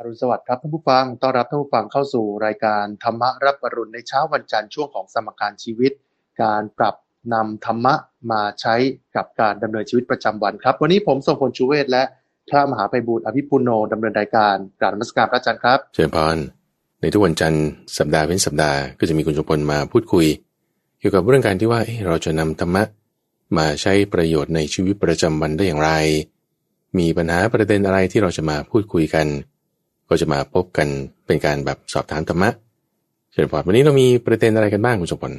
อรุณสวัสดิ์ครับท่านผู้ฟัง ต้อนรับท่านผู้ฟังเข้าสู่รายการธรรมะรับอรุณในเช้าวันจันทร์ช่วงของสมการชีวิต การปรับนำธรรมะมาใช้กับการดำเนินชีวิตประจำวันครับ วันนี้ผมทรงพลชูเวศและพระมหาไพบูลย์อภิปุโนดำเนินรายการกราบนมัสการพระอาจารย์ครับ เชิญพรในทุกวันจันทร์สัปดาห์เป็นสัปดาห์ก็จะมีคุณสมพลมาพูดคุย เกี่ยวกับเรื่องการที่ว่าเอ๊ะเราจะนำธรรมะมาใช้ประโยชน์ในชีวิตประจำวันได้อย่างไร มีปัญหาประเด็นอะไรที่เราจะมาพูดคุยกัน ก็จะมาพบกันเป็นการแบบสอบถามธรรมะเชิญพรวันนี้เรามีประเด็นอะไรกันบ้างคุณสมพล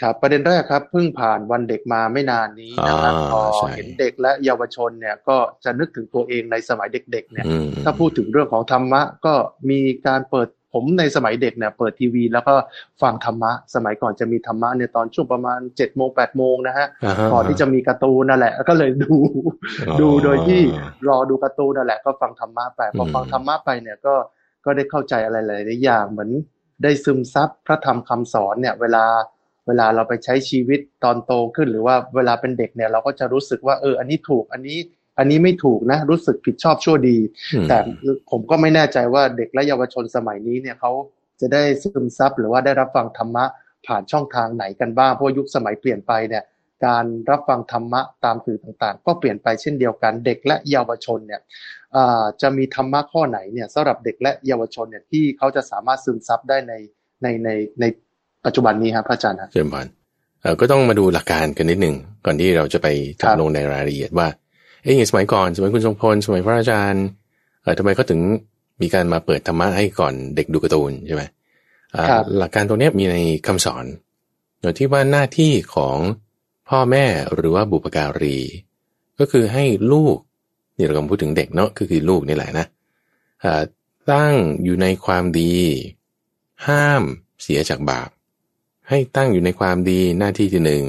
ครับประเด็นแรกครับเพิ่งผ่านวันเด็กมาไม่นานนี้นะครับอ่าพอใช่เห็นเด็กและเยาวชนเนี่ยก็จะนึกถึงตัวเองในสมัยเด็กๆเนี่ยอืมถ้าพูดถึงเรื่องของธรรมะก็มีการเปิด ผมในสมัยเด็กเนี่ยเปิดทีวี แล้วก็ฟังธรรมะ สมัยก่อนจะมีธรรมะเนี่ยตอนช่วงประมาณ7จ็ดโมงแปดโมงนะฮะาฮะก่อนที่จะมีการ์ตูนนั่นแหละ ก็เลยดูอ๋อดูโดยที่รอดูการ์ตูนนั่นแหละก็ฟังธรรมะไปพออมฟังธรรมะไปเนี่ยก็ก็ได้เข้าใจอะไรหลายๆอย่างเหมือนได้ซึมซับพระธรรมคำสอนเนี่ยเวลาเวลาเราไปใช้ชีวิตตอนโตขึ้นหรือว่าเวลาเป็นเด็กเนี่ยเราก็จะรู้สึกว่าเอออันนี้ถูกอันนี้ อันนี้ไม่ถูกนะ รู้สึกผิดชอบชั่วดีอืมแต่ผมก็ไม่แน่ใจว่าเด็กและเยาวชนสมัยนี้เนี่ยเขาจะได้ซึมซับหรือว่าได้รับฟังธรรมะผ่านช่องทางไหนกันบ้างเพราะว่ายุคสมัยเปลี่ยนไปเนี่ยการรับฟังธรรมะตามสื่อต่างๆ ก็เปลี่ยนไปเช่นเดียวกันเด็กและเยาวชนเนี่ยอ่าจะมีธรรมะข้อไหนเนี่ยสำหรับเด็กและเยาวชนเนี่ยที่เขาจะสามารถซึมซับได้ในในในในปัจจุบันนี้ครับพระอาจารย์ครับเชิญพรเอ่อก็ต้องมาดูหลักการกันนิดหนึ่งก่อนที่เราจะไปครัจับบลงในรายละเอียดว่า เอ๊ะอย่างสมัยก่อน สมัยคุณทรงพล สมัยพระอาจารย์เออทำไมเขาถึงมีการมาเปิดธรรมะให้ก่อนเด็กดูการ์ตูนใช่ไหมอ่าครับหลักการตรงเนี้ยมีในคำสอนโดยที่ว่าหน้าที่ของพ่อแม่หรือว่าบุปการี ก็คือให้ลูกนี่เรากำลังพูดถึงเด็กเนาะก็คือลูกนี่แหละนะอ่าตั้งอยู่ในความดี ห้ามเสียจากบาป ให้ตั้งอยู่ในความดีหน้าที่ที่หนึ่ง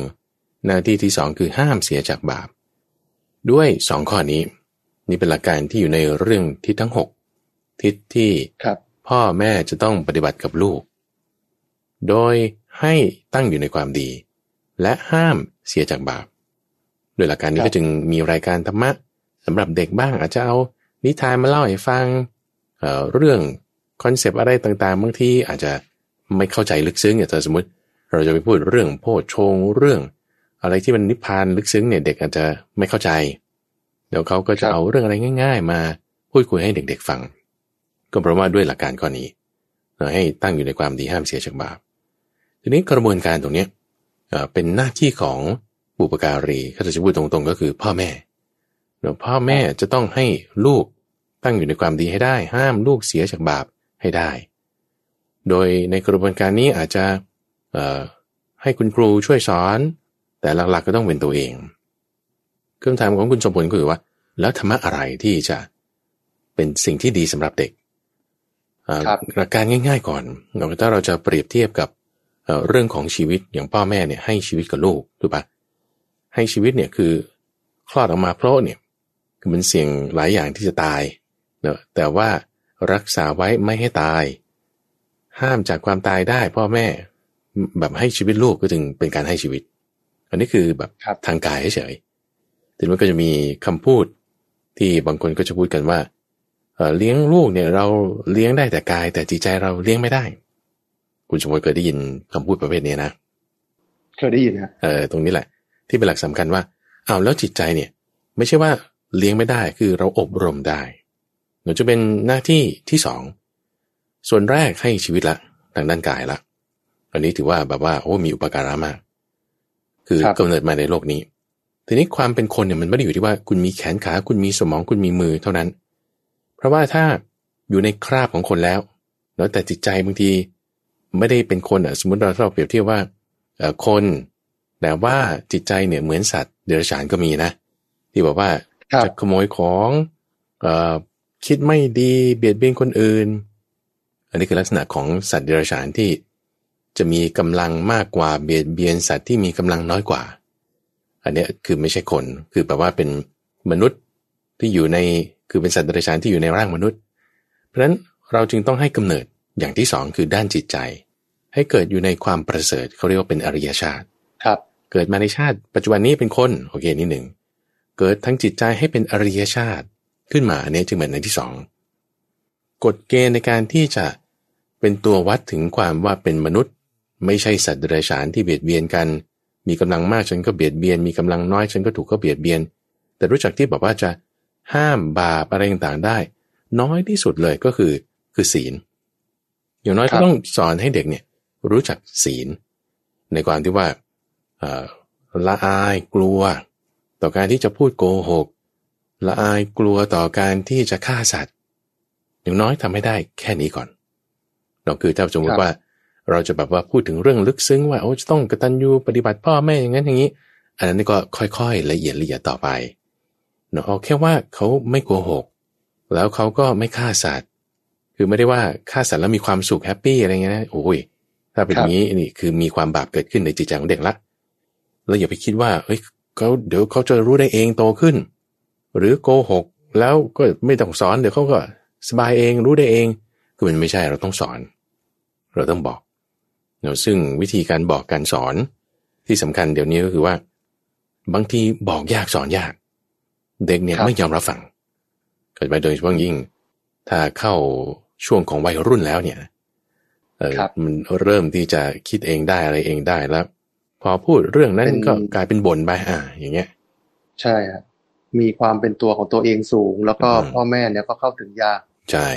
หน้าที่ที่สองคือห้ามเสียจากบาป ด้วยสองข้อนี้ นี่เป็นหลักการที่อยู่ในเรื่องทิศทั้งหกทิศที่ครับพ่อแม่จะต้องปฏิบัติกับลูก โดยให้ตั้งอยู่ในความดี และห้ามเสียจากบาปโดยหลักการนี้ครับก็จึงมีรายการธรรมะสำหรับเด็กบ้างอาจจะเอานิทานมาเล่าให้ฟังเอ่อเรื่องคอนเซปต์อะไรต่างๆบางทีอาจจะไม่เข้าใจลึกซึ้งอย่างสมมติ เราจะไปพูดเรื่องโพชฌงค์เรื่อง อะไรที่มันนิพพานลึกซึ้งเนี่ยเด็กอาจจะไม่เข้าใจ เดี๋ยวเขาก็จะเอาเรื่องอะไรง่าย ๆ มาพูดคุยให้เด็ก ๆ ฟัง ก็เพราะว่าด้วยหลักการข้อนี้เอ่อให้ตั้งอยู่ในความดีห้ามเสียจากบาปทีนี้กระบวนการตรงนี้เป็นหน้าที่ของบุปการีถ้าจะพูดตรงๆ ก็คือพ่อแม่เดี๋ยวพ่อแม่จะต้องให้ลูกตั้งอยู่ในความดีให้ได้ ห้ามลูกเสียจากบาปให้ได้ โดยในกระบวนการนี้อาจจะให้คุณครูช่วยสอน แต่หลักๆก็ต้องเป็นตัวเองคำถามของคุณสมผลก็คือว่า แล้วธรรมะอะไรที่จะเป็นสิ่งที่ดีสำหรับเด็กเอ่อครับหลักการง่าย ๆ ก่อนเราถ้าเราจะเปรียบเทียบกับเอ่อเรื่องของชีวิตอย่างพ่อแม่เนี่ยให้ชีวิตกับลูกถูกปะให้ชีวิตเนี่ยคือคลอดออกมาเพราะเนี่ยคือมันเสี่ยงหลายอย่างที่จะตายเนอะแต่ว่ารักษาไว้ไม่ให้ตาย ห้ามจากความตายได้พ่อแม่แบบให้ชีวิตลูกก็จึงเป็นการให้ชีวิต อันนี้คือแบบครับทางกายเฉยๆทีนี้มันก็จะมีคำพูดที่บางคนก็จะพูดกันว่าเอ่อเลี้ยงลูกเนี่ยเราเลี้ยงได้แต่กาย แต่จิตใจเราเลี้ยงไม่ได้ คุณสมมติเคยได้ยินคำพูดประเภทนี้นะเคยได้ยินครับเออตรงนี้แหละ ที่เป็นหลักสำคัญว่าอ้าวแล้วจิตใจเนี่ย ไม่ใช่ว่าเลี้ยงไม่ได้คือเราอบรมได้หนูจะเป็นหน้าที่ที่สองส่วนแรกให้ชีวิตละทางด้านกายละอันนี้ถือว่าแบบว่าโอ้มีอุปการะมาก คือครับกำเนิดมาในโลกนี้ ทีนี้ความเป็นคนเนี่ยมันไม่ได้อยู่ที่ว่าคุณมีแขนขา คุณมีสมองคุณมีมือเท่านั้น เพราะว่าถ้าอยู่ในคราบของคนแล้วแล้วแต่จิตใจบางทีไม่ได้เป็นคนอะสมมติเราเราเปรียบเทียบว่าเอ่อคนแต่ว่าจิตใจเนี่ยเหมือนสัตว์เดรัจฉานก็มีนะ ที่บอกว่าครับจะขโมยของเอ่อคิดไม่ดีเบียดเบียนคนอื่น อันนี้คือลักษณะของสัตว์เดรัจฉานที่ จะมีกำลังมากกว่าเบียดเบียนสัตว์ที่มีกำลังน้อยกว่า อันเนี้ยคือไม่ใช่คน คือแปลว่าเป็นมนุษย์ที่อยู่ในคือเป็นสัตว์เดรัจฉานที่อยู่ในร่างมนุษย์ เพราะฉะนั้นเราจึงต้องให้กำเนิดอย่างที่สองคือด้านจิตใจ ให้เกิดอยู่ในความประเสริฐเขาเรียกว่าเป็นอริยชาติ ครับ เกิดมาในชาติ ปัจจุบันนี้เป็นคนโอเคนี่หนึ่งเกิดทั้งจิตใจให้เป็นอริยชาติขึ้นมาอันนี้จึงเป็นในที่สองกฎเกณฑ์ในการที่จะเป็นตัววัดถึงความว่าเป็นมนุษย์ ไม่ใช่สัตว์เดรัจฉานที่เบียดเบียนกัน มีกำลังมากฉันก็เบียดเบียน มีกำลังน้อยฉันก็ถูกก็เบียดเบียน แต่รู้จักที่บอกว่าจะห้ามบาปอะไรต่างๆได้ น้อยที่สุดเลยก็คือคือศีล อย่างน้อยครัก็บต้องสอนให้เด็กเนี่ยรู้จักศีล ในความที่ว่าเอ่อละอายกลัว ต่อการที่จะพูดโกหกละอายกลัวต่อการที่จะฆ่าสัตว์ อย่างน้อยทำให้ได้แค่นี้ก่อนเราคือถ้าสมมครัติบว่า เราจะแบบว่าพูดถึงเรื่องลึกซึ้งว่าโอ้จะต้องกตัญญูปฏิบัติพ่อแม่อย่างนั้นอย่างนี้ อันนั้นนี่ก็ค่อยๆ ละเอียดละเอียดต่อไปเนาะเอาแค่ว่าเขาไม่โกหก แล้วเขาก็ไม่ฆ่าสัตว์ คือไม่ได้ว่าฆ่าสัตว์แล้วมีความสุขแฮปปี้อะไรเงี้ยนะโอ้ยถ้าเป็นอย่างนี้นี่คือมีความบาปเกิดขึ้นในจิตใจของเด็กละแล้วอย่าไปคิดว่าเฮ้ยเขาเดี๋ยวเขาจะรู้ได้เองโตขึ้น หรือโกหก แล้วก็ไม่ต้องสอนเดี๋ยวเขาก็สบายเองรู้ได้เอง คือมันไม่ใช่เราต้องสอน เราต้องบอก เนาะซึ่งวิธีการบอกการสอนที่สำคัญเดี๋ยวนี้ก็คือว่า บางทีบอกยากสอนยาก เด็กเนี่ยครับไม่ยอมรับฟังเกิดไปโดยเฉพาะยิ่ง ถ้าเข้าช่วงของวัยรุ่นแล้วเนี่ยเออครับมันเริ่มที่จะคิดเองได้อะไรเองได้แล้ว พอพูดเรื่องนั้นเป็นก็กลายเป็นบ่นไปอ่า อย่างเงี้ย ใช่ครับมีความเป็นตัวของตัวเองสูง แล้วก็อืมพ่อแม่เนี่ยก็เข้าถึงยาก ใช่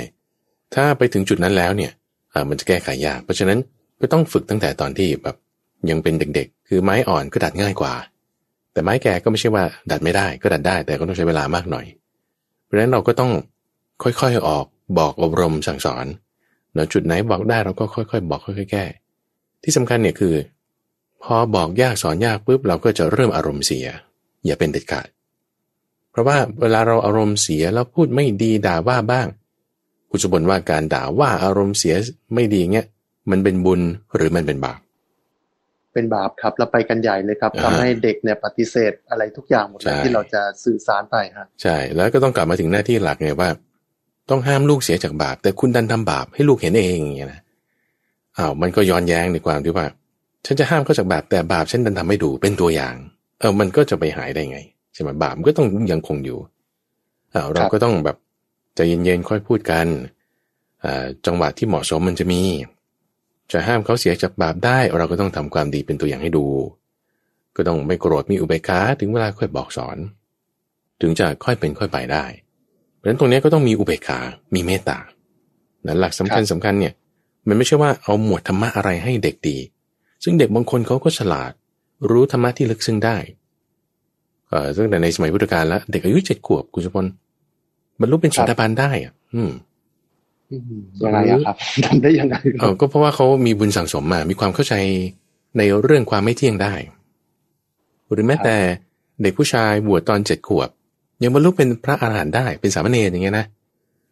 ถ้าไปถึงจุดนั้นแล้วเนี่ยอ่ามันจะแก้ไขยาก เพราะฉะนั้น ก็ต้องฝึกตั้งแต่ตอนที่แบบยังเป็นเด็กๆ คือไม้อ่อนก็ดัดง่ายกว่า แต่ไม้แก่ก็ไม่ใช่ว่าดัดไม่ได้ก็ดัดได้ แต่ก็ต้องใช้เวลามากหน่อย เพราะฉะนั้นเราก็ต้องค่อยๆออกบอกอบรมสั่งสอนเนาะจุดไหนบอกได้เราก็ค่อยๆ บอกค่อยๆ แก้ ที่สำคัญเนี่ยคือ พอบอกยากสอนยากปุ๊บเราก็จะเริ่มอารมณ์เสีย อย่าเป็นเด็ดขาดเพราะว่าเวลาเราอารมณ์เสียแล้วพูดไม่ดีด่าว่าบ้างคุณจะบ่นว่าการด่าว่าอารมณ์เสียไม่ดีเงี้ย มันเป็นบุญหรือมันเป็นบาป เป็นบาปครับแล้วไปกันใหญ่เลยครับอ่าทำให้เด็กเนี่ยปฏิเสธอะไรทุกอย่างหมดเลยใช่ที่เราจะสื่อสารไปฮะใช่ แล้วก็ต้องกลับมาถึงหน้าที่หลักไงว่า ต้องห้ามลูกเสียจากบาป แต่คุณดันทำบาปให้ลูกเห็นเองอย่างเงี้ยนะอ้าวมันก็ย้อนแย้งในความที่ว่า ฉันจะห้ามเขาจากบาปแต่บาปฉันดันทำให้ดูเป็นตัวอย่าง เออมันก็จะไปหายได้ไงใช่ไหมบาปมันก็ต้องยังคงอยู่อ้าวเราก็ต้องแบบใจเย็นๆค่อยพูดกันอ่าจังหวะที่เหมาะสมมันจะมี จะห้ามเขาเสียจากบาปได้ เราก็ต้องทำความดีเป็นตัวอย่างให้ดู ก็ต้องไม่โกรธมีอุเบกขาถึงเวลาค่อยบอกสอน ถึงจะค่อยเป็นค่อยไปได้ เพราะฉะนั้นตรงนี้ก็ต้องมีอุเบกขา มีเมตตานั้นหลักสำคัญสำคัญเนี่ย มันไม่ใช่ว่าเอาหมวดธรรมะอะไรให้เด็กดี ซึ่งเด็กบางคนเขาก็ฉลาด รู้ธรรมะที่ลึกซึ้งได้เอ่อตั้งแต่ในสมัยพุทธกาลแล้วเด็กอายุเจ็ดขวบคุณสมพลบรรลุเป็นโสดาบันได้อะอืมอืม ยังไงอะครับทำได้ยังไงคเอรับอก็เพราะว่าเขามีบุญสั่งสมมา มีความเข้าใจในเรื่องความไม่เที่ยงได้ หรือแม้แต่เด็กผู้ชายบวชตอนเจ็ดขวบ ยังบรรลุเป็นพระอาหารหันต์ได้เป็นสามเณรอย่างเงี้ยนะ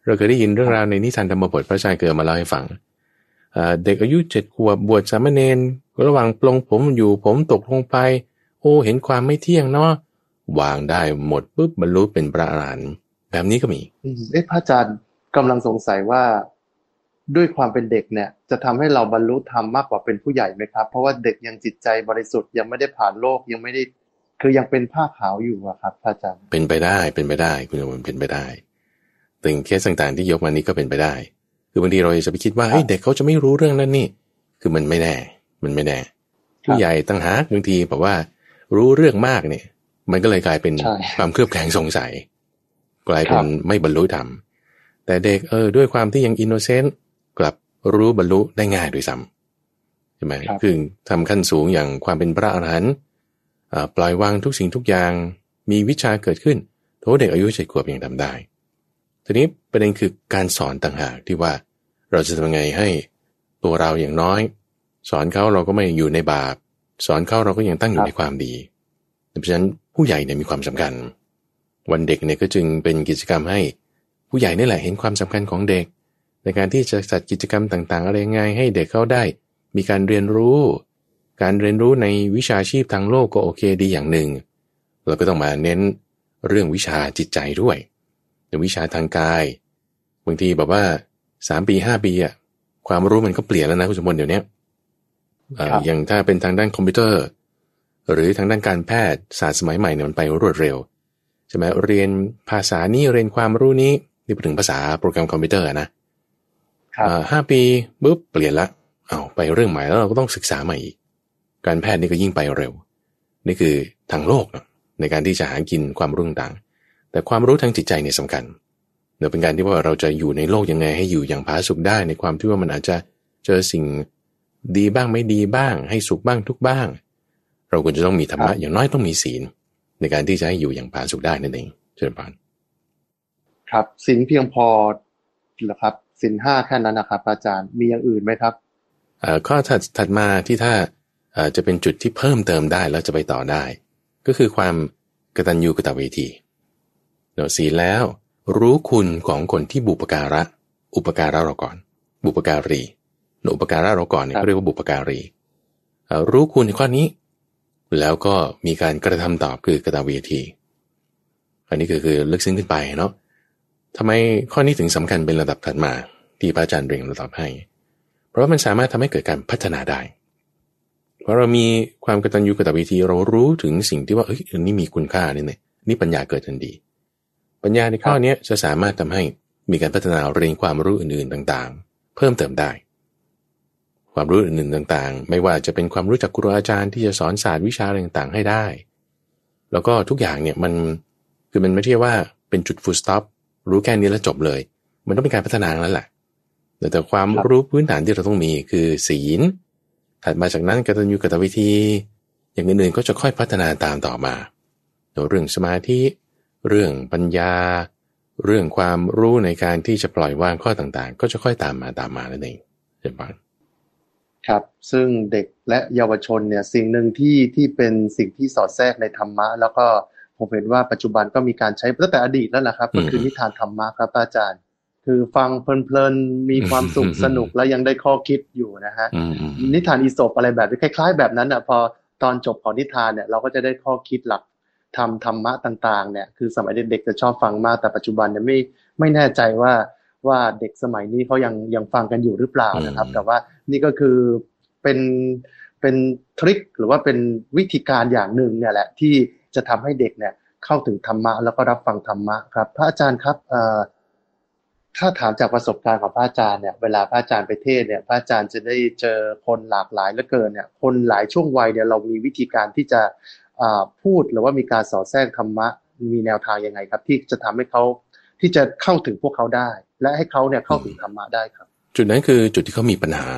เราเคยได้ยินเรื่องราวในนิทานธรรมบทพระชายเกิดมาเล่าให้ฟังเอ่อเด็กอายุเจ็ดขวบบวชสามเณรระหว่างปลงผมอยู่ผมตกลงไป โอ้เห็นความไม่เที่ยงเนาะวางได้หมดปุ๊บบรรลุเป็นพระอรหันต์แบบนี้ก็มีอืมเอ๊ะพระอาจารย์ กำลังสงสัยว่าด้วยความเป็นเด็กเนี่ย จะทำให้เราบรรลุธรรมมากกว่าเป็นผู้ใหญ่ไหมครับ เพราะว่าเด็กยังจิตใจบริสุทธิ์ยังไม่ได้ผ่านโลกยังไม่ได้ คือยังเป็นผ้าขาวอยู่อะครับพระอาจารย์เป็นไปได้เป็นไปได้ คุณโยมเป็นไปได้ถึงเคสต่างๆที่ยกมานี้ก็เป็นไปได้ คือบางทีเราจะไปคิดว่าเฮ้ยเด็กเขาจะไม่รู้เรื่องนั้นนี่ คือมันไม่แน่ มันไม่แน่ผู้ใหญ่ต่างหากบางทีแบบว่า รู้เรื่องมากเนี่ย มันก็เลยกลายเป็นใช่ความเคลือบแคลงสงสัย กลายเป็ครับไม่บรรลุธรรม แต่เด็กเออด้วยความที่ยัง innocent กลับรู้บรรลุได้ง่ายด้วยซ้ำใช่ไหมครับคือธรรมขั้นสูงอย่างความเป็นพระอรหันต์อ่าปล่อยวางทุกสิ่งทุกอย่างมีวิชชาเกิดขึ้นโทเด็กอายุเจ็ดขวบยังทำได้ ทีนี้ประเด็นคือการสอนต่างหากที่ว่าเราจะทำยังไงให้ตัวเราอย่างน้อย สอนเขาเราก็ไม่อยู่ในบาป สอนเขาเราก็ยังตั้งอยู่ในความดีเพราะฉะนั้นผู้ใหญ่เนี่ยมีความสำคัญ วันเด็กเนี่ยก็จึงเป็นกิจกรรมให้ ผู้ใหญ่นี่แหละเห็นความสำคัญของเด็ก ในการที่จะจัดกิจกรรมต่าง ๆ อะไรยังไงให้เด็กเขาได้ มีการเรียนรู้ การเรียนรู้ในวิชาชีพทางโลกก็โอเคดีอย่างหนึ่งเราก็ต้องมาเน้นเรื่องวิชาจิตใจด้วยในวิชาทางกายบางทีแบบว่าสามปีห้าปีอะความรู้มันก็เปลี่ยนแล้วนะคุณสมบัติเดี๋ยวนี้เอ่อครับอย่างถ้าเป็นทางด้านคอมพิวเตอร์ หรือทางด้านการแพทย์ศาสตร์สมัยใหม่เนี่ยมันไปรวดเร็วใช่ไหมเรียนภาษานี้เรียนความรู้นี้ นี่พูดถึงภาษาโปรแกรมคอมพิวเตอร์อะนะครับอ่าห้าปีปุ๊บเปลี่ยนละเอาไปเรื่องใหม่แล้วเราก็ต้องศึกษาใหม่อีก การแพทย์นี่ก็ยิ่งไปเร็ว นี่คือทางโลกเนอะในการที่จะหากินความรู้ต่างๆแต่ความรู้ทางจิตใจเนี่ยสำคัญเนื่อเป็นการที่ว่าเราจะอยู่ในโลกยังไงให้อยู่อย่างผาสุกได้ ในความที่ว่ามันอาจจะเจอสิ่งดีบ้างไม่ดีบ้าง ให้สุขบ้างทุกข์บ้าง เราควรจะต้องมีธรรมะอย่างน้อยต้องมีศีล ในการที่จะให้อยู่อย่างผาสุกได้นั่นเองเชิญพาน ครับสินเพียงพอเหรอครับสินห้าแค่นั้นนะครับ อาจารย์มีอย่างอื่นไหมครับเอ่อข้อถัดถัดมาที่ถ้าเอ่อจะเป็นจุดที่เพิ่มเติมได้แล้วจะไปต่อได้ ก็คือความกตัญญูกตเวทีเนาะสีลแล้ว รู้คุณของคนที่บุปการะ อุปการะเราก่อน บุปการีเนาะอุปการะเราก่อนเนี่ยครับเขาเรียกว่าบุปการีเอ่อรู้คุณในข้อนี้ แล้วก็มีการกระทำตอบคือกตเวที อันนี้ก็คือลึกซึ้งขึ้นไปเนาะ ทำไมข้อนี้ถึงสำคัญเป็นระดับถัดมา ที่พระอาจารย์เรียงระดับให้ เพราะมันสามารถทำให้เกิดการพัฒนาได้ เพราะเรามีความกตัญญูกตเวทีเรารู้ถึงสิ่งที่ว่าเอ้ยอันนี้มีคุณค่านี่เนี่ยนี่ปัญญาเกิดทันทีปัญญาในข้อนี้จะสามารถทำให้มีการพัฒนาเรียนความรู้อื่นๆต่างๆ เพิ่มเติมได้ ความรู้อื่นๆต่างๆ ไม่ว่าจะเป็นความรู้จากครูอาจารย์ที่จะสอนศาสตร์วิชาอะไรต่างๆ ให้ได้ แล้วก็ทุกอย่างเนี่ยมันคือมันไม่ใช่ว่าเป็นจุด full stop รู้แค่นี้แล้วจบเลย มันต้องเป็นการพัฒนาแล้วแหละแต่แต่ความครับรู้พื้นฐานที่เราต้องมีคือศีล ถัดมาจากนั้นกตัญญูกตวิธี อย่างอื่นๆก็จะค่อยพัฒนาตามต่อมาเรื่องสมาธิ เรื่องปัญญา เรื่องความรู้ในการที่จะปล่อยวางข้อต่างๆ ก็จะค่อยตามมาตามมานั่นเองเช่นกันครับ ซึ่งเด็กและเยาวชนเนี่ยสิ่งหนึ่งที่ที่เป็นสิ่งที่สอดแทรกในธรรมะ แล้วก็ ผมเห็นว่าปัจจุบันก็มีการใช้ตั้งแต่อดีตแล้วแหละครับ ก็คือนิทานธรรมะครับอาจารย์ คือฟังเพลินๆมีความสุขสนุกและยังได้ข้อคิดอยู่นะฮะอืมอืมนิทานอีสปอะไรแบบนี้คล้าย ๆ แบบนั้นอะพอตอนจบของนิทานเนี่ยเราก็จะได้ข้อคิดหลักทำธรรมะต่างๆเนี่ยคือสมัยเด็กๆจะชอบฟังมากแต่ปัจจุบันเนี่ยไม่ไม่แน่ใจว่าว่าเด็กสมัยนี้เขายังยังฟังกันอยู่หรือเปล่านะครับ แต่ว่านี่ก็คือเป็นเป็นทริคหรือว่าเป็นวิธีการอย่างหนึ่งเนี่ยแหละที่ จะทำให้เด็กเนี่ยเข้าถึงธรรมะแล้วก็รับฟังธรรมะครับ พระอาจารย์ครับเอ่อถ้าถามจากประสบการณ์ของพระอาจารย์เนี่ยเวลาพระอาจารย์ไปเทศเนี่ยพระอาจารย์จะได้เจอคนหลากหลายเหลือเกินเนี่ยคนหลายช่วงวัยเนี่ยเรามีวิธีการที่จะพูดหรือว่ามีการสอดแทรกธรรมะมีแนวทางยังไงครับ ที่จะทำให้เขาที่จะเข้าถึงพวกเขาได้ และให้เขาเนี่ยเข้าถึงธรรมะได้ครับ จุดนั้นคือจุดที่เขามีปัญหา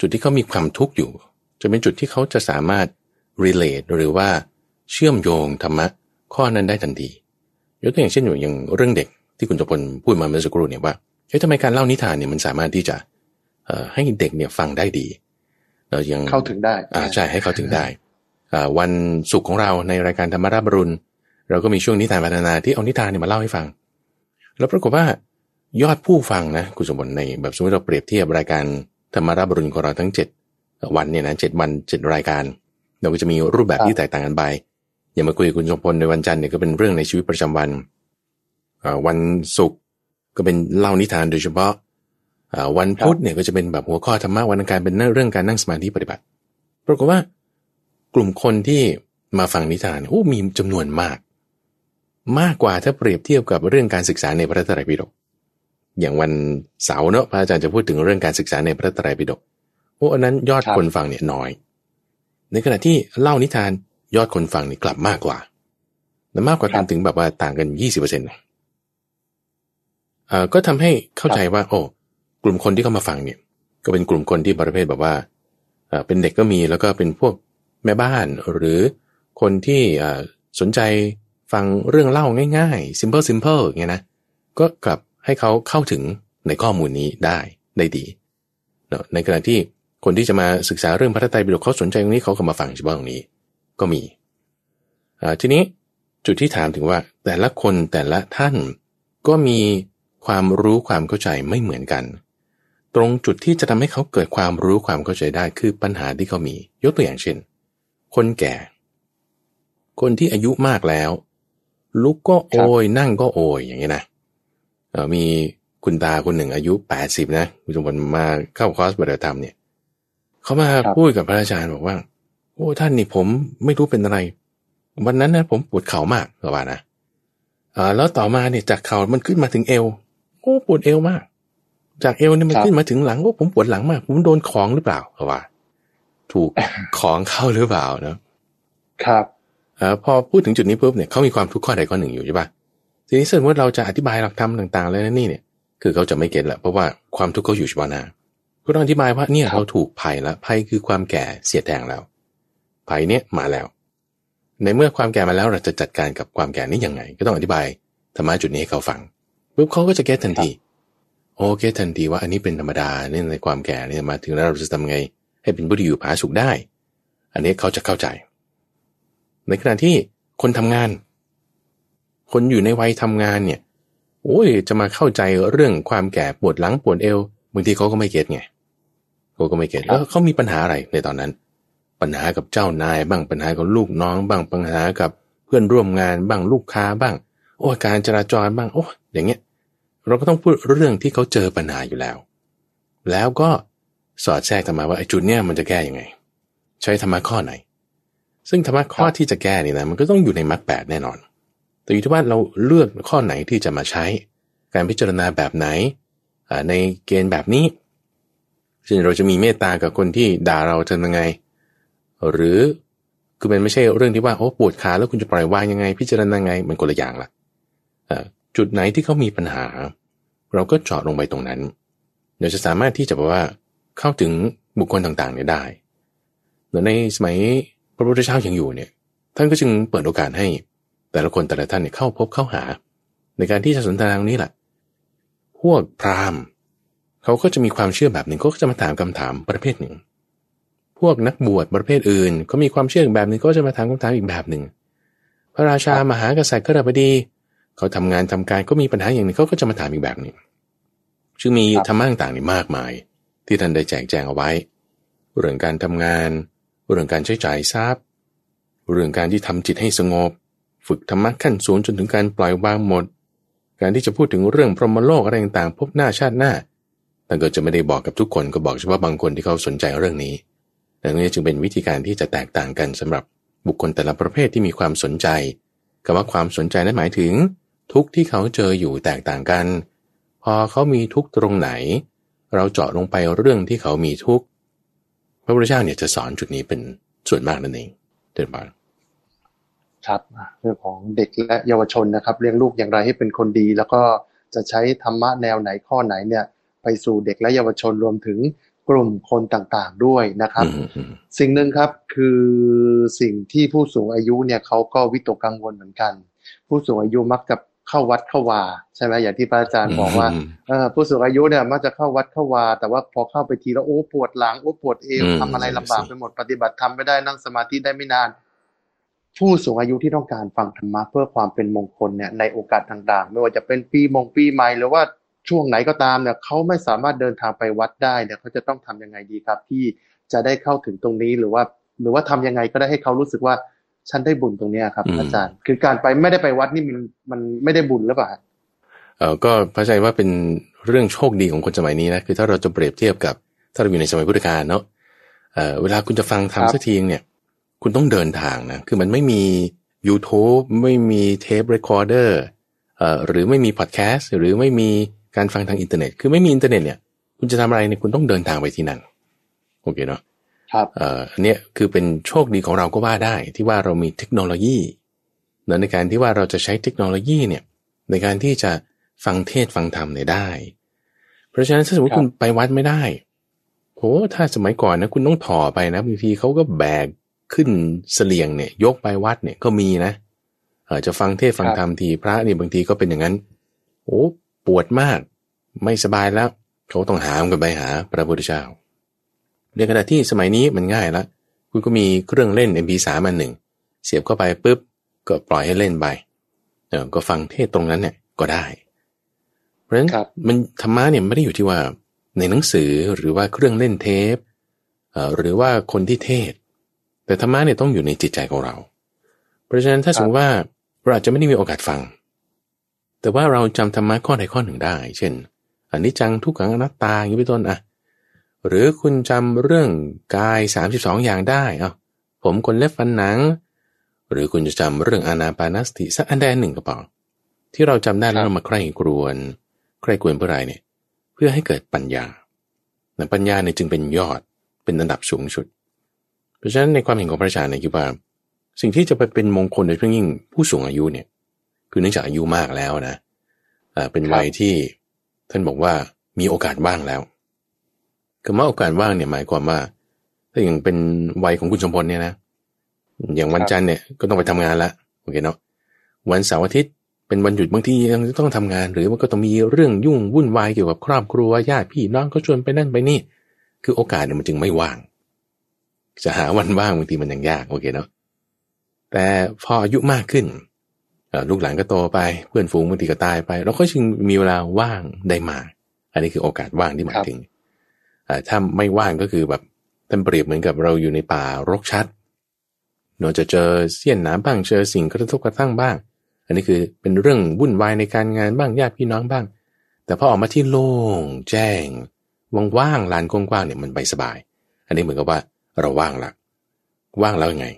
จุดที่เขามีความทุกข์อยู่ จะเป็นจุดที่เขาจะสามารถ relate หรือว่า เชื่อมโยงธรรมะข้อนั้นได้ทันทียกตัวอย่างเช่นอย่างเรื่องเด็กที่คุณจพลพูดมาเมื่อสักครู่เนี่ยว่าเฮ้ยทำไมการเล่านิทานเนี่ยมันสามารถที่จะเอ่อให้เด็กเนี่ยฟังได้ดี เรายังเข้าถึงได้อ่าใช่ให้เขาถึงได้อ่าวันศุกร์ของเราในรายการธรรมราบรุณเราก็มีช่วงนิทานพัฒนาที่เอานิทานเนี่ยมาเล่าให้ฟัง แล้วปรากฏว่ายอดผู้ฟังนะคุณสมบัติในแบบสมมติเราเปรียบเทียบรายการธรรมราบรุณของเราทั้งเจ็ดวันเนี่ยนะเจ็ดวันเจ็ดรายการ เราก็จะมีรูปแบบที่แตกต่างกันไป อย่ามาคุยกับคุณสมพลในวันจันทร์เนี่ยก็เป็นเรื่องในชีวิตประจำวันอ่าวันศุกร์ก็เป็นเล่านิทานโดยเฉพาะอ่าวันพุธเนี่ยก็จะเป็นแบบหัวข้อธรรมะวันอังคารเป็นเรื่องการนั่งสมาธิปฏิบัติ ปรากฏว่ากลุ่มคนที่มาฟังนิทานโอ้มีจำนวนมาก มากกว่าถ้าเปรียบเทียบกับเรื่องการศึกษาในพระไตรปิฎกอย่างวันเสาร์เนอะพระอาจารย์จะพูดถึงเรื่องการศึกษาในพระไตรปิฎกโอ้อันนั้นยอดคคนฟังเนี่ยน้อย ในขณะที่เล่านิทาน ยอดคนฟังนี่กลับมากกว่าและมากกว่ากันถึงแบบว่าต่างกันยี่สิบเปอร์เซ็นต์เอ่อก็ทำให้เข้าใจว่า โอ้กลุ่มคนที่เข้ามาฟังเนี่ย ก็เป็นกลุ่มคนที่ประเภทแบบว่าเอ่อเป็นเด็กก็มีแล้วก็เป็นพวกแม่บ้านหรือคนที่เอ่อสนใจฟังเรื่องเล่าง่ายๆ simple simple อย่างเงี้ยนะ ก็กลับให้เขาเข้าถึงในข้อมูลนี้ได้ได้ดีเนอะในขณะที่คนที่จะมาศึกษาเรื่องพระไตรปิฎกเขาสนใจตรงนี้เขาก็มาฟังเฉพาะตรงนี้ ก็มีอ่าทีนี้จุดที่ถามถึงว่าแต่ละคนแต่ละท่านก็มีความรู้ความเข้าใจไม่เหมือนกัน ตรงจุดที่จะทำให้เขาเกิดความรู้ความเข้าใจได้คือปัญหาที่เขามี ยกตัวอย่างเช่น คนแก่ คนที่อายุมากแล้ว ลุกก็โอยนั่งก็โอยอย่างเงี้ยนะเอ่อมีคุณตาคนหนึ่งอายุแปดสิบนะคุณสมบัติมาเข้าคอร์สปฏิบัติธรรมเนี่ยเขามาครับพูดกับพระอาจารย์บอกว่า โอ้ท่านนี่ผมไม่รู้เป็นอะไร วันนั้นนะผมปวดเข่ามากก็ว่านะอ่าแล้วต่อมาเนี่ยจากเข่ามันขึ้นมาถึงเอวโอ้ปวดเอวมาก จากเอวเนี่ยมันขึ้นมาถึงหลังว่าผมปวดหลังมาก ผมโดนของหรือเปล่าเขาว่า ถูกของเข้าหรือเปล่าเนาะครับเออพอพูดถึงจุดนี้ปุ๊บเนี่ยเขามีความทุกข์ข้อใดข้อหนึ่งอยู่ใช่ปะทีนี้สมมติเราจะอธิบายหลักธรรมต่างๆเลยนะนี่เนี่ยคือเขาจะไม่เก็ตแหละเพราะว่าความทุกข์เขาอยู่เฉพาะหน้าก็ต้องอธิบายว่าเนี่ยครับเราถูกภัยแล้วภัยคือความแก่เสียแทงแล้ว ภัยเนี่ยมาแล้ว ในเมื่อความแก่มาแล้วเราจะจัดการกับความแก่นี้ยังไง ก็ต้องอธิบายธรรมะจุดนี้ให้เขาฟังปุ๊บเขาก็จะเก็ตทันที โอเคทันทีว่าอันนี้เป็นธรรมดาเนี่ยในความแก่เนี่ยมาถึงแล้วเราจะทำไง ให้เป็นผู้ที่อยู่ผาสุขได้ อันนี้เขาจะเข้าใจ ในขณะที่คนทำงาน คนอยู่ในวัยทำงานเนี่ยโอ้ยจะมาเข้าใจเรื่องความแก่ปวดหลังปวดเอวบางทีเขาก็ไม่เก็ตไงเขาก็ไม่เก็ตแล้วเขามีปัญหาอะไรในตอนนั้น ปัญหากับเจ้านายบ้างปัญหากับลูกน้อง บ้างปัญหากับเพื่อนร่วมงานบ้างลูกค้าบ้าง โอ้การจราจรบ้างโอ้อย่างเงี้ยเราก็ต้องพูดเรื่องที่เขาเจอปัญหาอยู่แล้ว แล้วก็สอดแทรกธรรมะว่าไอ้จุดเนี้ยมันจะแก้ยังไง ใช้ธรรมะข้อไหน ซึ่งธรรมะข้อที่จะแก้นี่นะมันก็ต้องอยู่ในมรรคแปดแน่นอน แต่อยู่ที่ว่าเราเลือกข้อไหนที่จะมาใช้ การพิจารณาแบบไหนในเกณฑ์แบบนี้เช่นเราจะมีเมตตากับคนที่ด่าเราทำยังไง หรือคือมันไม่ใช่เรื่องที่ว่าโอ้ปวดขาแล้วคุณจะปล่อยวางยังไง พิจารณาไงมันคนละอย่างละอ่าจุดไหนที่เขามีปัญหา เราก็เจาะลงไปตรงนั้นเราจะสามารถที่จะแบบว่าเข้าถึงบุคคลต่างๆเนี่ยได้แล้วในสมัยพระพุทธเจ้ายังอยู่เนี่ย ท่านก็จึงเปิดโอกาสให้ แต่ละคนแต่ละท่านเนี่ยเข้าพบเข้าหา ในการที่จะสนทนาตรงนี้แหละพวกพราหมณ์เขาก็จะมีความเชื่อแบบหนึ่งเขาก็จะมาถามคำถามประเภทหนึ่ง พวกนักบวชประเภทอื่นเขามีความเชื่ออีกแบบหนึ่งก็จะมาถามคำถามอีกแบบหนึ่ง พระราชามหากษัตริย์ก็ระบดี เขาทำงานทำการก็มีปัญหาอย่างหนึ่งเขาก็จะมาถามอีกแบบหนึ่งซึ่งมีครับธรรมะต่างๆนี่มากมาย ที่ท่านได้แจกแจงเอาไว้ เรื่องการทำงาน เรื่องการใช้จ่ายทรัพย์เรื่องการที่ทำจิตให้สงบ ฝึกธรรมะขั้นสูงจนถึงการปล่อยวางหมด การที่จะพูดถึงเรื่องพรหมโลกอะไรต่างๆพบหน้าชาติหน้าแต่ก็จะไม่ได้บอกกับทุกคนก็บอกเฉพาะบางคนที่เขาสนใจเรื่องนี้ ดังนี้จึงเป็นวิธีการที่จะแตกต่างกันสำหรับบุคคลแต่ละประเภทที่มีความสนใจคำว่าความสนใจนั้นหมายถึง ทุกที่เขาเจออยู่แตกต่างกัน พอเขามีทุกตรงไหน เราเจาะลงไปเรื่องที่เขามีทุกพระพุทธเจ้าเนี่ยจะสอนจุดนี้เป็นส่วนมากนั่นเองเดินบาครับเรื่องของเด็กและเยาวชนนะครับเลี้ยงลูกอย่างไรให้เป็นคนดี แล้วก็จะใช้ธรรมะแนวไหนข้อไหนเนี่ย ไปสู่เด็กและเยาวชนรวมถึง กลุ่มคนต่างๆด้วยนะครับอืมอืมสิ่งหนึ่งครับคือสิ่งที่ผู้สูงอายุเนี่ยเขาก็วิตกกังวลเหมือนกัน ผู้สูงอายุมักจะเข้าวัดเข้าวาใช่ไหมอย่างที่พระอาจารย์บอกว่ามเออผู้สูงอายุเนี่ยมักจะเข้าวัดเข้าวา แต่ว่าพอเข้าไปทีแล้วโอ้ปวดหลังโอ้ปวดเอวอืมทำอะไรลำบากใช่ไปหมดปฏิบัติธรรมไม่ได้นั่งสมาธิได้ไม่นาน ผู้สูงอายุที่ต้องการฟังธรรมะเพื่อความเป็นมงคลเนี่ยในโอกาสต่างๆ ไม่ว่าจะเป็นปีมงปีใหม่หรือว่า ช่วงไหนก็ตามเนี่ยเขาไม่สามารถเดินทางไปวัดได้เนี่ยเขาจะต้องทำยังไงดีครับ ที่จะได้เข้าถึงตรงนี้หรือว่า หรือว่าทำยังไงก็ได้ให้เขารู้สึกว่าฉันได้บุญตรงเนี้ยครับอืมอาจารย์ คือการไปไม่ได้ไปวัดนี่มันมันไม่ได้บุญหรือเปล่าเออก็พระใจว่าเป็นเรื่องโชคดีของคนสมัยนี้นะคือถ้าเราจะเปรียบเทียบกับ ถ้าเราอยู่ในสมัยพุทธกาลเนาะเออเวลาคุณจะฟังครับธรรมสักทีเนี่ย คุณต้องเดินทางนะคือมันไม่มี YouTube ไม่มี tape recorder เอ่อหรือไม่มีพอดแคสต์หรือไม่มี การฟังทางอินเทอร์เน็ต คือไม่มีอินเทอร์เน็ตเนี่ย คุณจะทำอะไรเนี่ยคุณต้องเดินทางไปที่นั่น โอเคเนาะ ครับเอ่ออันเนี้ยคือเป็นโชคดีของเราก็ว่าได้ ที่ว่าเรามีเทคโนโลยีเนอะในการที่ว่าเราจะใช้เทคโนโลยีเนี่ยในการที่จะฟังเทศน์ฟังธรรมเนี่ยได้ เพราะฉะนั้นถ้าสมมติครับคุณไปวัดไม่ได้โหถ้าสมัยก่อนนะคุณต้องถอไปนะบางทีเขาก็แบกขึ้นเสลียงเนี่ย ยกไปวัดเนี่ยก็มีนะเออจะฟังเทศน์ฟังธรรมทีพระเนี่ยบางทีก็เป็นอย่างนั้น โอ้ ปวดมาก ไม่สบายแล้วเขาต้องหามกันไปหาพระพุทธเจ้าในขณะที่สมัยนี้มันง่ายละคุณก็มีเครื่องเล่น MP3 อันหนึ่งเสียบเข้าไปปุ๊บก็ปล่อยให้เล่นไปเออก็ฟังเทศตรงนั้นเนี่ยก็ได้ เพราะฉะนั้นครับมันธรรมะเนี่ยไม่ได้อยู่ที่ว่าในหนังสือหรือว่าเครื่องเล่นเทปเอ่อหรือว่าคนที่เทศ แต่ธรรมะเนี่ยต้องอยู่ในจิตใจของเรา เพราะฉะนั้นถ้าสมมติว่าเราอาจจะไม่ได้มีโอกาสฟัง แต่ว่าเราจำธรรมะข้อใดข้อหนึ่งได้ เช่น อันนี้จังทุกขังอนัตตาอย่างนี้เป็นต้นอะหรือคุณจำเรื่องกาย 32 อย่างได้เอาผมคนเล็บฟันหนัง หรือคุณจะจำเรื่องอานาปานสติสักอันใดหนึ่งก็พอที่เราจำได้แล้วเรามาใคร่ครวญใคร่ครวญเพื่ออะไรเนี่ย เพื่อพื่อให้เกิดปัญญาแต่ปัญญาเนี่ยจึงเป็นยอดเป็นอันดับสูงสุด เพราะฉะนั้นในความเห็นของพระอาจารย์เนี่ยคิดว่า สิ่งที่จะไปเป็นมงคลโดยเฉพาะยิ่งผู้สูงอายุเนี่ย คือเนื่องจากอายุมากแล้วนะอ่าเป็นวัยที่ท่านบอกว่ามีโอกาสว่างแล้วคำว่าโอกาสว่างเนี่ยหมายความว่า ถ้าอย่างเป็นวัยของคุณสมพลเนี่ยนะอย่างวันจันทร์เนี่ยก็ต้องไปทำงานละโอเคเนาะวันเสาร์อาทิตย์เป็นวันหยุดบางทียังต้องทำงาน หรือมันก็ต้องมีเรื่องยุ่งวุ่นวายเกี่ยวกับครอบครัวญาติพี่น้องก็ชวนไปนั่นไปนี่ คือโอกาสเนี่ยมันจึงไม่ว่าง จะหาวันว่างบางทีมันยังยากโอเคเนาะแต่พออายุมากขึ้น ลูกหลานก็โตไปเพื่อนฝูงบางทีก็ตายไป เราก็จึงมีเวลาว่างได้มากอันนี้คือโอกาสว่างที่หมายถึงถ้าไม่ว่างก็คือแบบท่านเปรียบเหมือนกับเราอยู่ในป่ารกชัดเราจะเจอเสี้ยนน้ำบ้างเจอสิ่งกระทบกระทั่งบ้าง อันนี้คือเป็นเรื่องวุ่นวายในการงานบ้างญาติพี่น้องบ้าง แต่พอออกมาที่โล่งแจ้งว่างๆลานกว้างๆเนี่ยมันไปสบาย อันนี้เหมือนกับว่าเราว่างละว่างแล้วยังไง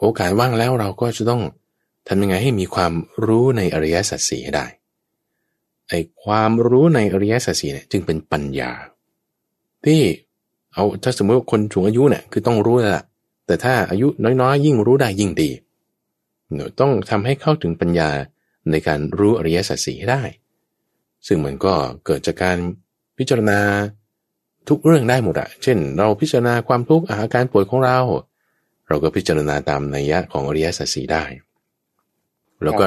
โอกาสว่างแล้วเราก็จะต้อง ทำยังไงให้มีความรู้ในอริยสัจสี่ให้ได้ไอ้ความรู้ในอริยสัจสี่เนี่ยจึงเป็นปัญญา ที่เอาถ้าสมมติว่าคนสูงอายุเนี่ยคือต้องรู้แล้วละแต่ถ้าอายุน้อยๆ ยิ่งรู้ได้ยิ่งดีหนูต้องทำให้เข้าถึงปัญญาในการรู้อริยสัจสี่ให้ได้ ซึ่งมันก็เกิดจากการพิจารณาทุกเรื่องได้หมดอะเช่น เราพิจารณาความทุกข์อาการป่วยของเรา เราก็พิจารณาตามนัยยะของอริยสัจสี่ได้ แล้วก็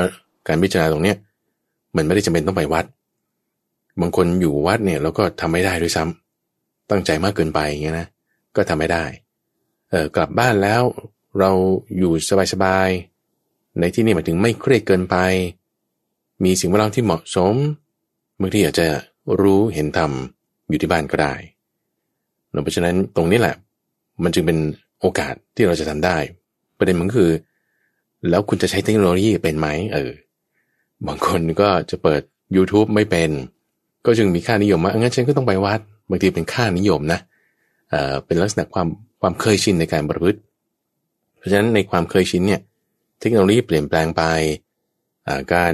การพิจารณาตรงเนี้ยมันไม่ได้จำเป็นต้องไปวัด บางคนอยู่วัดเนี่ยแล้วก็ทำไม่ได้ด้วยซ้ำตั้งใจมากเกินไปอย่างเงี้ยนะก็ทำไม่ได้ เออกลับบ้านแล้วเราอยู่สบายๆในที่นี่หมายถึงไม่เครียดเกินไป มีสิ่งแวดล้อมที่เหมาะสมบางทีอาจจะรู้เห็นธรรมอยู่ที่บ้านก็ได้เพราะฉะนั้นตรงนี้แหละ มันจึงเป็นโอกาสที่เราจะทำได้ ประเด็นมันคือ แล้วคุณจะใช้เทคโนโลยีเป็นไหมเออบางคนก็จะเปิด YouTube ไม่เป็น ก็จึงมีค่านิยมว่างั้นฉันก็ต้องไปวัดบางทีเป็นค่านิยมนะเอ่อเป็นลักษณะความความเคยชินในการประพฤติ เพราะฉะนั้นในความเคยชินเนี่ยเทคโนโลยีเปลี่ยนแปลงไปการ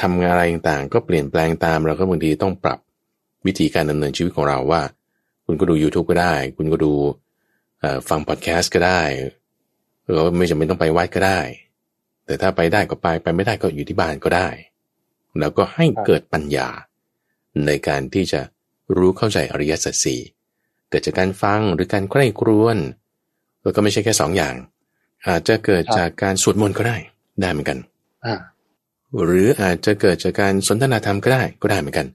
ทำงานอะไรต่างๆ ก็เปลี่ยนแปลงตามเราก็บางทีต้องปรับวิธีการดำเนินชีวิตของเราว่า คุณก็ดู YouTube ก็ได้ คุณก็ดูฟังพอดแคสต์ก็ได้หรือไม่จำเป็นต้องไปวัดก็ได้ แต่ถ้าไปได้ก็ไปไปไม่ได้ก็อยู่ที่บ้านก็ได้ แล้วก็ให้เกิดปัญญา ในการที่จะรู้เข้าใจอริยสัจสี่เกิดจากการฟังหรือการใคร่ครวญแล้วก็ไม่ใช่แค่สองอย่าง อาจจะเกิดจากการสวดมนต์ก็ได้ได้เหมือนกันหรืออาจจะเกิดจากการสนทนาธรรมก็ได้ก็ได้เหมือนกัน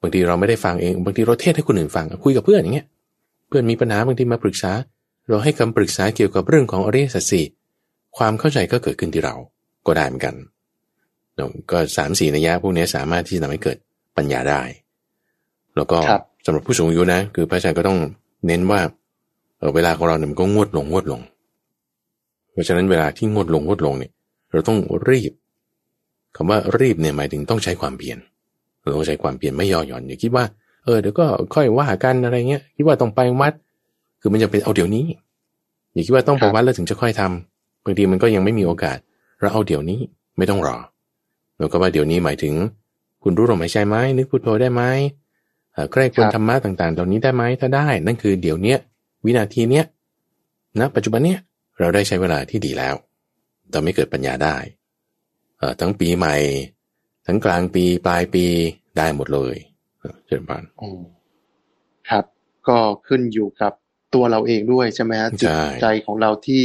บางทีเราไม่ได้ฟังเองบางทีเราเทศให้คนอื่นฟังคุยกับเพื่อนอย่างเงี้ยเพื่อนมีปัญหาบางทีมาปรึกษา เราให้คำปรึกษาเกี่ยวกับเรื่องของอริยสัจสี่ ความเข้าใจก็เกิดขึ้นที่เราก็ได้เหมือนกัน ก็สามสี่นัยยะพวกนี้สามารถที่จะทำให้เกิดปัญญาได้ แล้วก็สำหรับผู้สูงอายุนะ คือพระอาจารย์ก็ต้องเน้นว่าเวลาของเราเนี่ยมันก็งวดลงงวดลง เพราะฉะนั้นเวลาที่งวดลงงวดลงเนี่ย เราต้องรีบคำว่ารีบเนี่ยหมายถึงต้องใช้ความเพียรเราต้องใช้ความเพียรไม่ย่อหย่อนอย่าคิดว่าเออเดี๋ยวก็ค่อยว่ากันอะไรเงี้ยคิดว่าต้องไปวัด คือมันจะเป็นเอาเดี๋ยวนี้ อย่าคิดว่าต้องไปวัดแล้วถึงจะค่อยทำบางทีมันก็ยังไม่มีโอกาส เราเอาเดี๋ยวนี้ไม่ต้องรอแล้วก็ว่าเดี๋ยวนี้หมายถึง คุณรู้ลมหายใจไหมนึกพุทโธได้ไหมใกล้ควรธรรมะต่างๆ เหล่านี้ได้ไหมถ้าได้ นั่นคือเดี๋ยวเนี้ยวินาทีเนี้ยณปัจจุบันเนี้ยเราได้ใช้เวลาที่ดีแล้วเราไม่เกิดปัญญาได้ทั้งปีใหม่ ทั้งกลางปีปลายปีได้หมดเลยเจริญพานครับ ก็ขึ้นอยู่กับตัวเราเองด้วยใช่ไหมฮะจิตใจของเราที่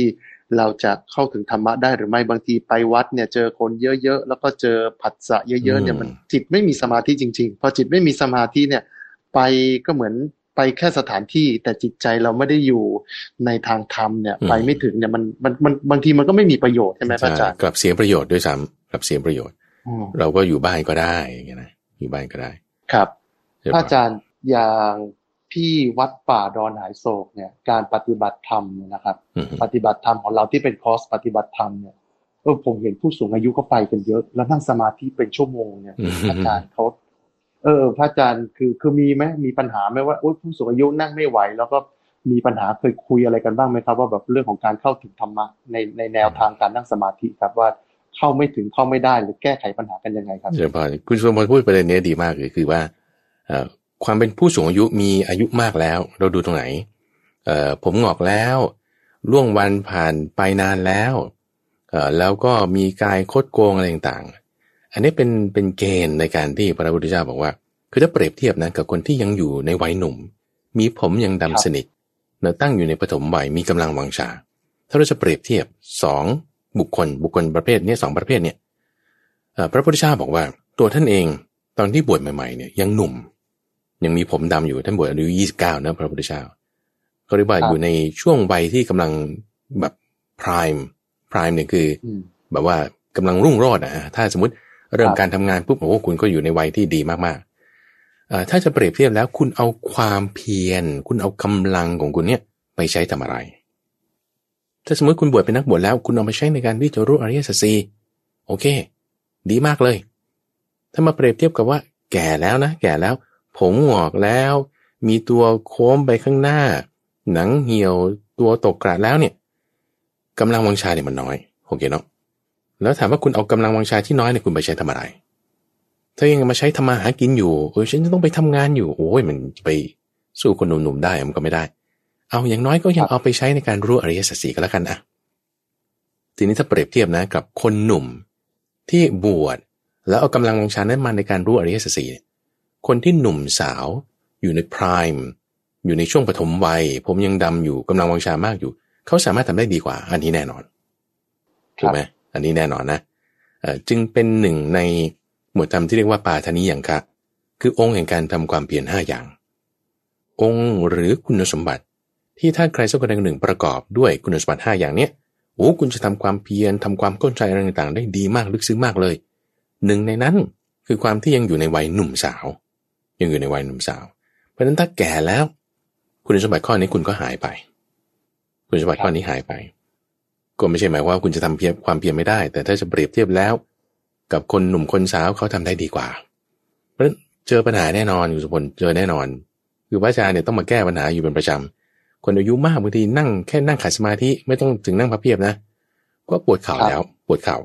เราจะเข้าถึงธรรมะได้หรือไม่บางทีไปวัดเนี่ยเจอคนเยอะๆแล้วก็เจอผัสสะเยอะๆเนี่ยมันจิตไม่มีสมาธิจริงๆพอจิตไม่มีสมาธิเนี่ยไปก็เหมือนไปแค่สถานที่แต่จิตใจเราไม่ได้อยู่ในทางธรรมเนี่ยไปไม่ถึงเนี่ยมันมันมันบางทีมันก็ไม่มีประโยชน์ใช่ไหมพระอาจารย์กลับเสียประโยชน์ด้วยซ้ำกลับเสียประโยชน์ เราก็อยู่บ้านก็ได้อย่างเงี้ยนะอยู่บ้านก็ได้ ครับพระอาจารย์อย่าง ที่วัดป่าดอนหายโศกเนี่ย การปฏิบัติธรรมนะครับ ปฏิบัติธรรมของเราที่เป็นคอร์สปฏิบัติธรรมเนี่ยเออผมเห็นผู้สูงอายุเขาไปกันเยอะ แล้วนั่งสมาธิเป็นชั่วโมงเนี่ยอาจารย์เขาเออพระอาจารย์คือคือมีไหมมีปัญหาไหมว่าโอ้ผู้สูงอายุนั่งไม่ไหว แล้วก็มีปัญหาเคยคุยอะไรกันบ้างไหมครับ ว่าแบบเรื่องของการเข้าถึงธรรมะในในแนวทางการนั่งสมาธิครับว่าเข้าไม่ถึงเข้าไม่ได้หรือแก้ไขปัญหากันยังไงครับเชิญพอคุณสมพรพูดประเด็นนี้ดีมากเลยคือว่า ความเป็นผู้สูงอายุมีอายุมากแล้ว เราดูตรงไหน เอ่อผมงอกแล้ว ล่วงวันผ่านไปนานแล้ว เอ่อแล้วก็มีกายคดโกงอะไรต่างๆ อันนี้เป็นเป็นเกณฑ์ในการที่พระพุทธเจ้าบอกว่า คือถ้าเปรียบเทียบนะกับคนที่ยังอยู่ในวัยหนุ่ม มีผมยังดำสนิทเนะตั้งอยู่ในปฐมวัยมีกำลังวังชา ถ้าเราจะเปรียบเทียบสองบุคคลบุคคลประเภทนี้สองประเภทเนี่ยพระพุทธเจ้าบอกว่าตัวท่านเองตอนที่บวชใหม่ๆเนี่ยยังหนุ่ม ยังมีผมดำอยู่ท่านบวชอายุยี่สิบเก้านะพระพุทธเจ้าก็เรียกว่าอยู่ในช่วงวัยที่กำลังแบบพรายพรายเนี่ยคือแบบว่ากำลังรุ่งโรจน์นะถ้าสมมติเริ่มการทำงานปุ๊บโอ้คุณก็อยู่ในวัยที่ดีมากๆถ้าจะเปรียบเทียบแล้วคุณเอาความเพียร คุณเอากำลังของคุณเนี่ยไปใช้ทำอะไร ถ้าสมมติคุณบวชเป็นนักบวชแล้ว คุณเอาไปใช้ในการที่จะรู้อริยสัจสี่โอเค ดีมากเลย ถ้ามาเปรียบเทียบกับว่า แก่แล้วนะ แก่แล้ว ผมหงอกแล้ว มีตัวโค้งไปข้างหน้า หนังเหี่ยวตัวตกกระแล้วเนี่ยกำลังวังชาเนี่ยมันน้อยโอเคเนาะแล้วถามว่าคุณเอากำลังวังชาที่น้อยเนี่ยคุณไปใช้ทำอะไรถ้ายังมาใช้ทำมาหากินอยู่เออฉันจะต้องไปทำงานอยู่โอ้ยมันไปสู้คนหนุ่มๆได้มันก็ไม่ได้ เอาอย่างน้อยก็ยังเอาไปใช้ในการรู้อริยสัจสี่ก็แล้วกันอะทีนี้ถ้าเปรียบเทียบนะกับคนหนุ่มที่บวชแล้วเอากำลังวังชานั้นมาในการรู้อริยสัจสี่ คนที่หนุ่มสาว อยู่ในพรายม์อยู่ในช่วงปฐมวัย ผมยังดำอยู่กำลังวังชามากอยู่ เขาสามารถทำได้ดีกว่า อันนี้แน่นอนถูกไหมอันนี้แน่นอนนะจึงเป็นหนึ่งในหมวดธรรมที่เรียกว่าปาทนิยังคะคือองค์แห่งการทำความเปลี่ยนห้าอย่าง องค์หรือคุณสมบัติที่ถ้าใครสักคนหนึ่งประกอบด้วยคุณสมบัติ5อย่างเนี้ยโอ้คุณจะทำความเพียรทำความเข้าใจอะไรต่างๆ ได้ดีมากลึกซึ้งมากเลย หนึ่งในนั้นคือความที่ยังอยู่ในวัยหนุ่มสาว ยังอยู่ในวัยหนุ่มสาว เพราะฉะนั้นถ้าแก่แล้ว คุณสมบัติข้อนี้คุณก็หายไป คุณสมบัติข้อนี้หายไป ก็ไม่ใช่หมายว่าคุณจะทำเพียรความเพียรไม่ได้ แต่ถ้าจะเปรียบเทียบแล้ว กับคนหนุ่มคนสาวเขาทำได้ดีกว่า เพราะฉะนั้นเจอปัญหาแน่นอนอยู่สุพลเจอแน่นอน คือพระอาจารย์เนี่ยต้องมาแก้ปัญหาอยู่เป็นประจำคนอายุมากบางทีนั่งแค่นั่งขัดสมาธิไม่ต้องถึงนั่งพับเพียบนะ ก็ปวดเข่าแล้ว ปวดเข่า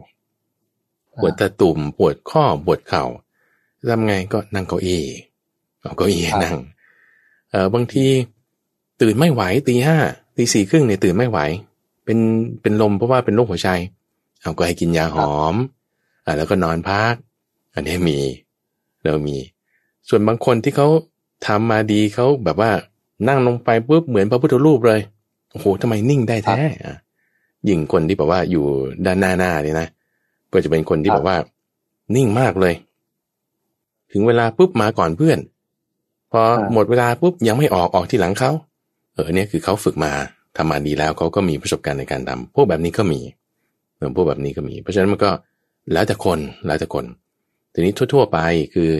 ปวดตะตุ่มปวดข้อปวดเข่าทำไงก็นั่งเก้าอี้ เอาเก้าอี้นั่งเออบางทีตื่นไม่ไหวตีห้าตีสี่ครึ่งเนี่ยตื่นไม่ไหว เป็นเป็นลมเพราะว่าเป็นโรคหัวใจ เอาก็ให้กินยาหอมอ่าแล้วก็นอนพัก อันนี้มีเรามี ส่วนบางคนที่เขาทำมาดีเขาแบบว่านั่งลงไปปุ๊บเหมือนพระพุทธรูปเลยโอ้โหทำไมนิ่งได้แท้ยิ่งคนที่แบบว่าอยู่ด้านหน้าหน้านี่นะก็จะเป็นคนที่แบบว่า นิ่งมากเลย ถึงเวลาปุ๊บมาก่อนเพื่อน พอหมดเวลาปุ๊บยังไม่ออกออกที่หลังเขาเออเนี่ยคือเขาฝึกมาทำมาดีแล้วเขาก็มีประสบการณ์ในการทำพวกแบบนี้ก็มีเออพวกแบบนี้ก็มี เพราะฉะนั้นมันก็แล้วแต่คนแล้วแต่คน ทีนี้ทั่ว ๆ ไปคือ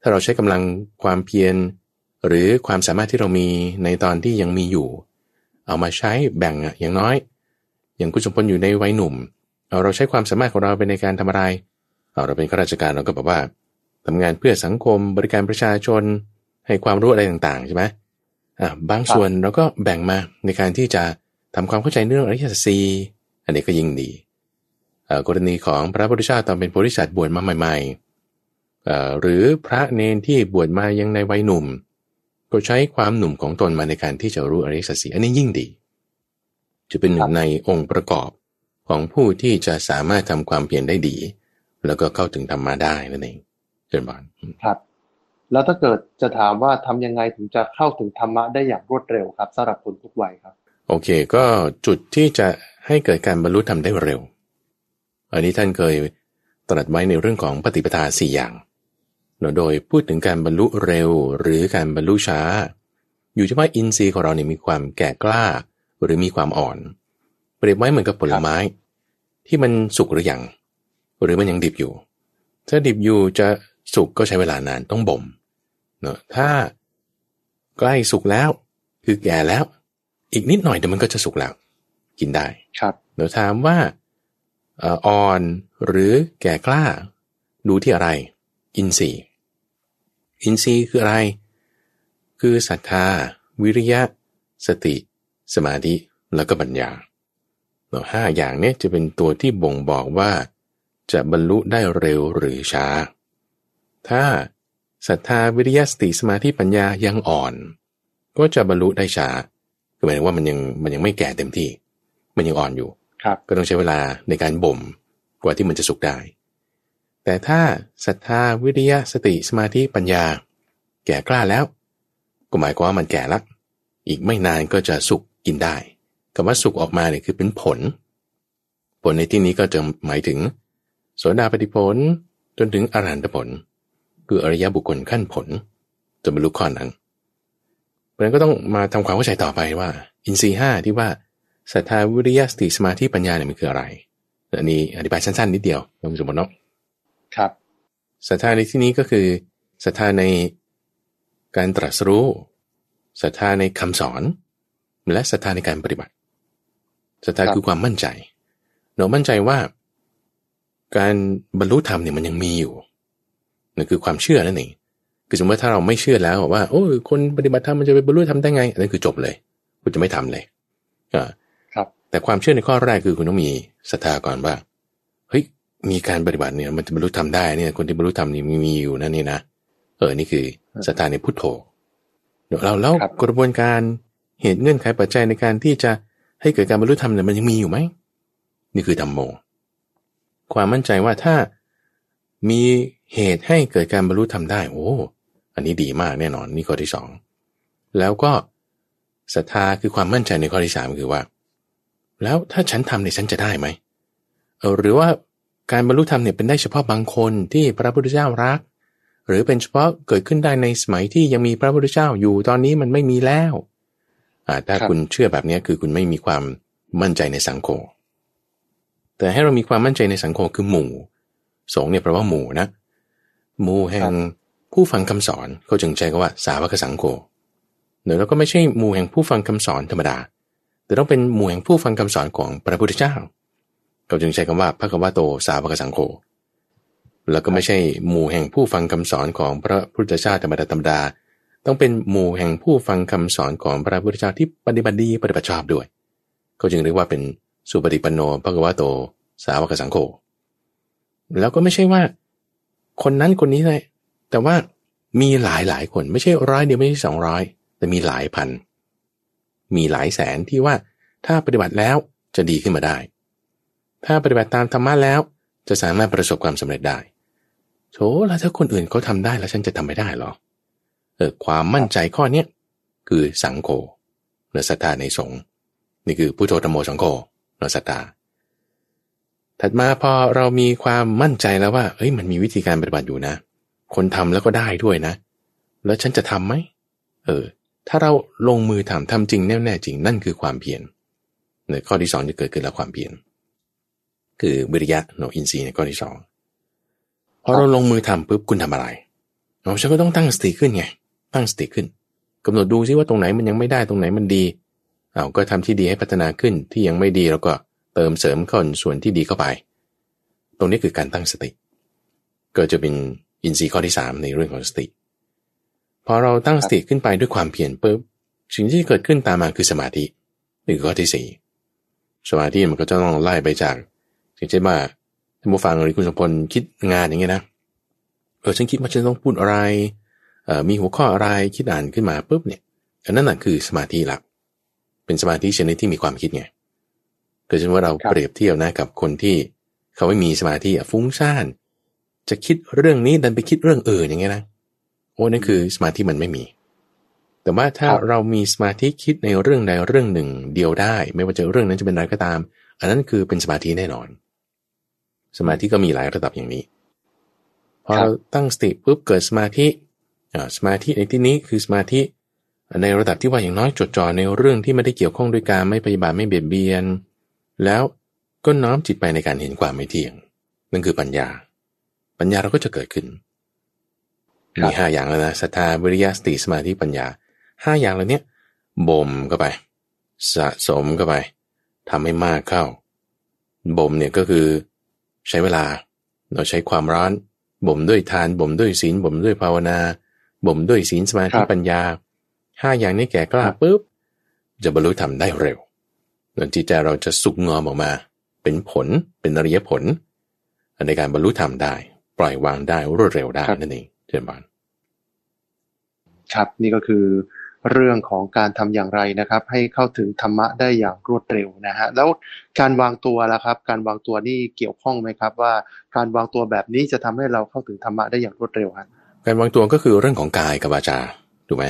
ถ้าเราใช้กำลังความเพียรหรือความสามารถที่เรามีในตอนที่ยังมีอยู่ เอามาใช้แบ่งอะอย่างน้อย อย่างคุณสมพลอยู่ในวัยหนุ่มเอาเราใช้ความสามารถของเราไปในการทำอะไรเอาเราเป็นข้าราชการเราก็แบบว่าทำงานเพื่อสังคมบริการประชาชน ให้ความรู้อะไรต่างๆใช่ไหมอ่าบางส่วนเราก็แบ่งมาในการที่จะทำความเข้าใจเรื่องอริยสัจสีอันนี้ก็ยิ่งดีกรณีของพระพุทธเจ้าตอนเป็นโพธิสัตว์บวชมาใหม่ๆหรือพระเนนที่บวชมายังในวัยหนุ่ม ก็ใช้ความหนุ่มของตนมาในการที่จะรู้อริยสัจสีอันนี้ยิ่งดี จะเป็นหนึ่งในองค์ประกอบของผู้ที่จะสามารถทำความเพียรได้ดี แล้วก็เข้าถึงธรรมะได้นั่นเองเชิญบานครับ แล้วถ้าเกิดจะถามว่าทำยังไงถึงจะเข้าถึงธรรมะได้อย่างรวดเร็วครับสำหรับคนทุกวัยครับ โอเค ก็จุดที่จะให้เกิดการบรรลุธรรมได้เร็ว อันนี้ท่านเคยตรัสไว้ในเรื่องของปฏิปทาสี่อย่างโดยพูดถึงการบรรลุเร็วหรือการบรรลุช้า อยู่ที่ว่าอินทรีย์ของเราเนี่ยมีความแก่กล้า หรือมีความอ่อน เปรียบไว้เหมือนกับผลไม้ ที่มันสุกหรือยังหรือมันยังดิบอยู่ ถ้าดิบอยู่จะ สุกก็ใช้เวลานานต้องบ่มเนาะถ้าใกล้สุกแล้วคือแก่แล้ว อีกนิดหน่อยเดี๋ยวมันก็จะสุกแล้ว กินได้ครับเดี๋ยวถามว่าอ่อนหรือแก่กล้า ดูที่อะไร อินทรีย์อินทรีย์คืออะไร คือศรัทธา วิริยะ สติ สมาธิแล้วก็ปัญญาเราห้าอย่างนี้จะเป็นตัวที่บ่งบอกว่า จะบรรลุได้เร็วหรือช้า ถ้าศรัทธาวิริยะสติสมาธิปัญญายังอ่อน ก็จะบรรลุได้ช้าคือหมายถึงว่ามันยังมันยังไม่แก่เต็มที่ มันยังอ่อนอยู่ครับก็ต้องใช้เวลาในการบ่มกว่าที่มันจะสุกได้ แต่ถ้าศรัทธาวิริยะสติสมาธิปัญญา แก่กล้าแล้ว ก็หมายความว่ามันแก่ละอีกไม่นานก็จะสุกกินได้คำว่าสุกออกมาเนี่ยคือเป็นผล ผลในที่นี้ก็จะหมายถึง โสดาปฏิผลจนถึงอรหันตผล คืออริยบุคคลขั้นผลจะบรรลุข้อนั้นเพราะฉะนั้นก็ต้องมาทำความเข้าใจต่อไปว่า อินทรีห้าที่ว่าศรัทธาวิริยะสติสมาธิปัญญาเนี่ยมันคืออะไรอันนี้อธิบายสั้นๆนิดเดียวท่านสมบัติเนาะครับศรัทธาในที่นี้ก็คือศรัทธาในการตรัสรู้ศรัทธาในคำสอน และศรัทธาในการปฏิบัติศรัทธาครับคือความมั่นใจเรามั่นใจว่า การบรรลุธรรมเนี่ยมันยังมีอยู่ นั่นคือความเชื่อนั่นเองคือสมมติว่าถ้าเราไม่เชื่อแล้วว่าโอ้ยคนปฏิบัติธรรมมันจะไปบรรลุธรรมได้ไงอันนั้นคือจบเลยคุณจะไม่ทำเลยอ่าครับแต่ความเชื่อในข้อแรกคือคุณต้องมีศรัทธาก่อนว่าเฮ้ยมีการปฏิบัติเนี่ยมันจะบรรลุธรรมได้เนี่ยคนที่บรรลุธรรมนี่มีมีอยู่นั่นนี่นะเออนี่คือศรัทธาในพุทโธเดี๋ยวเราแล้วครับกระบวนการเหตุเงื่อนไขปัจจัยในการที่จะให้เกิดการบรรลุธรรมเนี่ยมันยังมีอยู่ไหมนี่คือธรรมโม ความมั่นใจว่าถ้า มีเหตุให้เกิดการบรรลุธรรมได้ โอ้ อันนี้ดีมากแน่นอนนี่ข้อที่สองแล้วก็ศรัทธาคือความมั่นใจในข้อที่สามคือว่า แล้วถ้าฉันทำเนี่ยฉันจะได้ไหมเออหรือว่าการบรรลุธรรมเนี่ยเป็นได้เฉพาะบางคนที่พระพุทธเจ้ารัก หรือเป็นเฉพาะเกิดขึ้นได้ในสมัยที่ยังมีพระพุทธเจ้าอยู่ตอนนี้มันไม่มีแล้วอ่าถ้าค,คุณเชื่อแบบนี้คือคุณไม่มีความมั่นใจในสังคม แต่ให้เรามีความมั่นใจในสังคมคือหมู่ สงฆ์เนี่ยแปลว่าหมู่นะหมู่แห่งผู้ฟังคำสอนเขาจึงใช้คำว่าสาวกสังโฆเดี๋ยวเราก็ไม่ใช่หมู่แห่งผู้ฟังคำสอนธรรมดา แต่ต้องเป็นหมู่แห่งผู้ฟังคำสอนของพระพุทธเจ้าเขาจึงใช้คำว่าพระคัมภาโตสาวกสังโฆแล้วก็ไม่ใช่หมู่แห่งผู้ฟังคำสอนของพระพุทธเจ้าธรรมดาธรรมดา ต้องเป็นหมู่แห่งผู้ฟังคำสอนของพระพุทธเจ้าที่ปฏิบัติดีปฏิบัติชอบด้วยเขาจึงเรียกว่าเป็นสุปฏิปันโนพระคัมภาโต สาวกสังโฆ แล้วก็ไม่ใช่ว่า คนนั้นคนนี้เลยแต่ว่ามีหลายหลายคนไม่ใช่ร้อยเดียวไม่ใช่สองร้อยแต่มีหลายพัน มีหลายแสนที่ว่าถ้าปฏิบัติแล้วจะดีขึ้นมาได้ ถ้าปฏิบัติตามธรรมะแล้ว จะสามารถประสบความสำเร็จได้โถแล้วถ้าคนอื่นเขาทำได้แล้วฉันจะทำไม่ได้เหรอเออความมั่นใจข้อเนี้ยคือสังโฆหรือศรัทธาในสงฆ์นี่คือพุทโธธรรมโมสังโฆหรือศรัทธา ถัดมาพอเรามีความมั่นใจแล้วว่าเฮ้ยมันมีวิธีการปฏิบัติอยู่นะ คนทำแล้วก็ได้ด้วยนะ แล้วฉันจะทำไหม เออ ถ้าเราลงมือทำทำจริงแน่แน่จริงนั่นคือความเพียรเนี่ยข้อที่สองจะเกิดขึ้นแล้วความเพียรคือวิริยะโนอินทรีย์ในข้อที่สองพอเราลงมือทำปุ๊บคุณทำอะไรเราฉันก็ต้องตั้งสติขึ้นไง ตั้งสติขึ้นกำหนดดูซิว่าตรงไหนมันยังไม่ได้ตรงไหนมันดี เอาก็ทำที่ดีให้พัฒนาขึ้นที่ยังไม่ดีเราก็ เติมเสริมข้อส่วนที่ดีเข้าไป ตรงนี้คือการตั้งสติ ก็จะเป็นอินทรีย์ข้อที่สามในเรื่องของสติ พอเราตั้งสติขึ้นไปด้วยความเพียรปุ๊บสิ่งที่เกิดขึ้นตามมาคือสมาธินี่คือข้อที่สี่สมาธิมันก็จะต้องไล่ไปจากอย่างเช่นว่าท่านผู้ฟังหรือคุณสมพลคิดงานอย่างเงี้ยนะเออฉันคิดว่าฉันต้องพูดอะไรเอ่อมีหัวข้ออะไรคิดอ่านขึ้นมาปุ๊บเนี่ยอันนั้นน่ะคือสมาธิหลัก เป็นสมาธิชนิดที่มีความคิดไง เกิดเช่นว่าเราครับเปรียบเทียบนะกับคนที่เขาไม่มีสมาธิอะฟุ้งซ่าน จะคิดเรื่องนี้ดันไปคิดเรื่องอื่นอย่างเงี้ยนะโอ้นั่นคือสมาธิมันไม่มี แต่ว่าถ้าครับเรามีสมาธิคิดในเรื่องใดเรื่องหนึ่ง เดียวได้ ไม่ว่าจะเรื่องนั้นจะเป็นอะไรก็ตาม อันนั้นคือเป็นสมาธิแน่นอน สมาธิก็มีหลายระดับอย่างนี้พอครับเราตั้งสติปุ๊บเกิดสมาธิอ่าสมาธิในที่นี้คือสมาธิในระดับที่ว่าอย่างน้อยจดจ่อในเรื่องที่ไม่ได้เกี่ยวข้องด้วยการไม่ปฏิบัติไม่เบียดเบียน แล้วก็น้อมจิตไปในการเห็นความไม่เที่ยง นั่นคือปัญญา ปัญญาเราก็จะเกิดขึ้นครับมีห้าอย่างแล้วนะศรัทธาวิริยะสติสมาธิปัญญาห้าอย่างเหล่าเนี้ยบ่มเข้าไป สะสมเข้าไปทำให้มากเข้าบ่มเนี่ยก็คือ ใช้เวลา เราใช้ความร้อนบ่มด้วยทานบ่มด้วยศีลบ่มด้วยภาวนาบ่มด้วยศีลสมาธิครับปัญญาห้าอย่างนี้แก่กล้าครับปุ๊บจะบรรลุธรรมได้เร็ว แล้วจิตใจเราจะสุกงอมออกมา เป็นผลเป็นอริยผล ในการบรรลุธรรมได้ ปล่อยวางได้รวดเร็วได้นั่นเองเช่นบานครับนี่ก็คือเรื่องของการทำอย่างไรนะครับ ให้เข้าถึงธรรมะได้อย่างรวดเร็วนะฮะแล้วการวางตัวล่ะครับ การวางตัวนี่เกี่ยวข้องไหมครับ ว่าการวางตัวแบบนี้จะทำให้เราเข้าถึงธรรมะได้อย่างรวดเร็วครับการวางตัวก็คือเรื่องของกายกับวาจาถูกไหม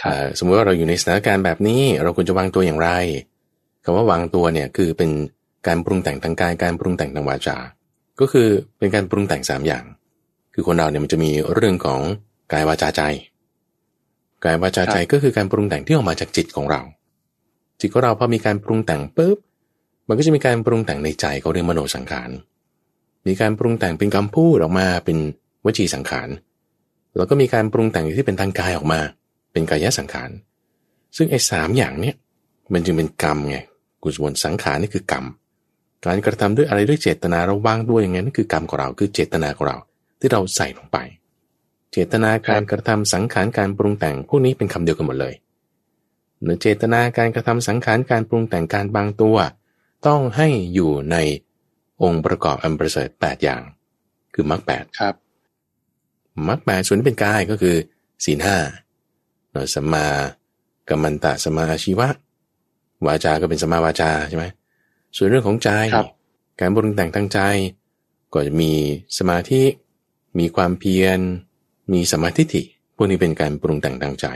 ครับอ่าสมมติว่าเราอยู่ในสถานการณ์แบบนี้ เราควรจะวางตัวอย่างไร คำว่าวางตัวเนี่ยคือเป็นการปรุงแต่งทางกายการปรุงแต่งทางวาจา ก็คือเป็นการปรุงแต่งสามอย่าง คือคนเราเนี่ยมันจะมีเรื่องของกายวาจาใจกายวาจาใจก็คือการปรุงแต่งที่ออกมาจากจิตของเรา จิตของเราพอมีการปรุงแต่งปุ๊บ มันก็จะมีการปรุงแต่งในใจเขาเรียกมโนสังขาร มีการปรุงแต่งเป็นคำพูดออกมาเป็นวจีสังขาร แล้วก็มีการปรุงแต่งที่เป็นทางกายออกมา เป็นกายสังขาร ซึ่งไอ้สามอย่างเนี่ยมันจึงเป็นกรรมไง กุศลสังขารนี่คือกรรม การกระทำด้วยอะไรด้วยเจตนาเราวางด้วยอย่างนั้นนั่นคือกรรมของเราคือเจตนาของเราที่เราใส่ลงไป เจตนาการกระทำสังขารการปรุงแต่งพวกนี้เป็นคำเดียวกันหมดเลยเนื้อเจตนาการกระทำสังขารการปรุงแต่งการบางตัว ต้องให้อยู่ในองค์ประกอบอันประเสริฐแปดอย่าง คือมรรคแปดครับมรรคแปดส่วนที่เป็นกายก็คือ ศีลห้าเนอะสัมมากัมมันตะสมมาอาชีวะ วาจาก็เป็นสมมาวาจาใช่ไหมส่วนเรื่องของใจครับการปรุงแต่งทางใจ ก็จะมีสมาธิ มีความเพียร มีสมาธิฐิพวกนี้เป็นการปรุงแต่งทางใจ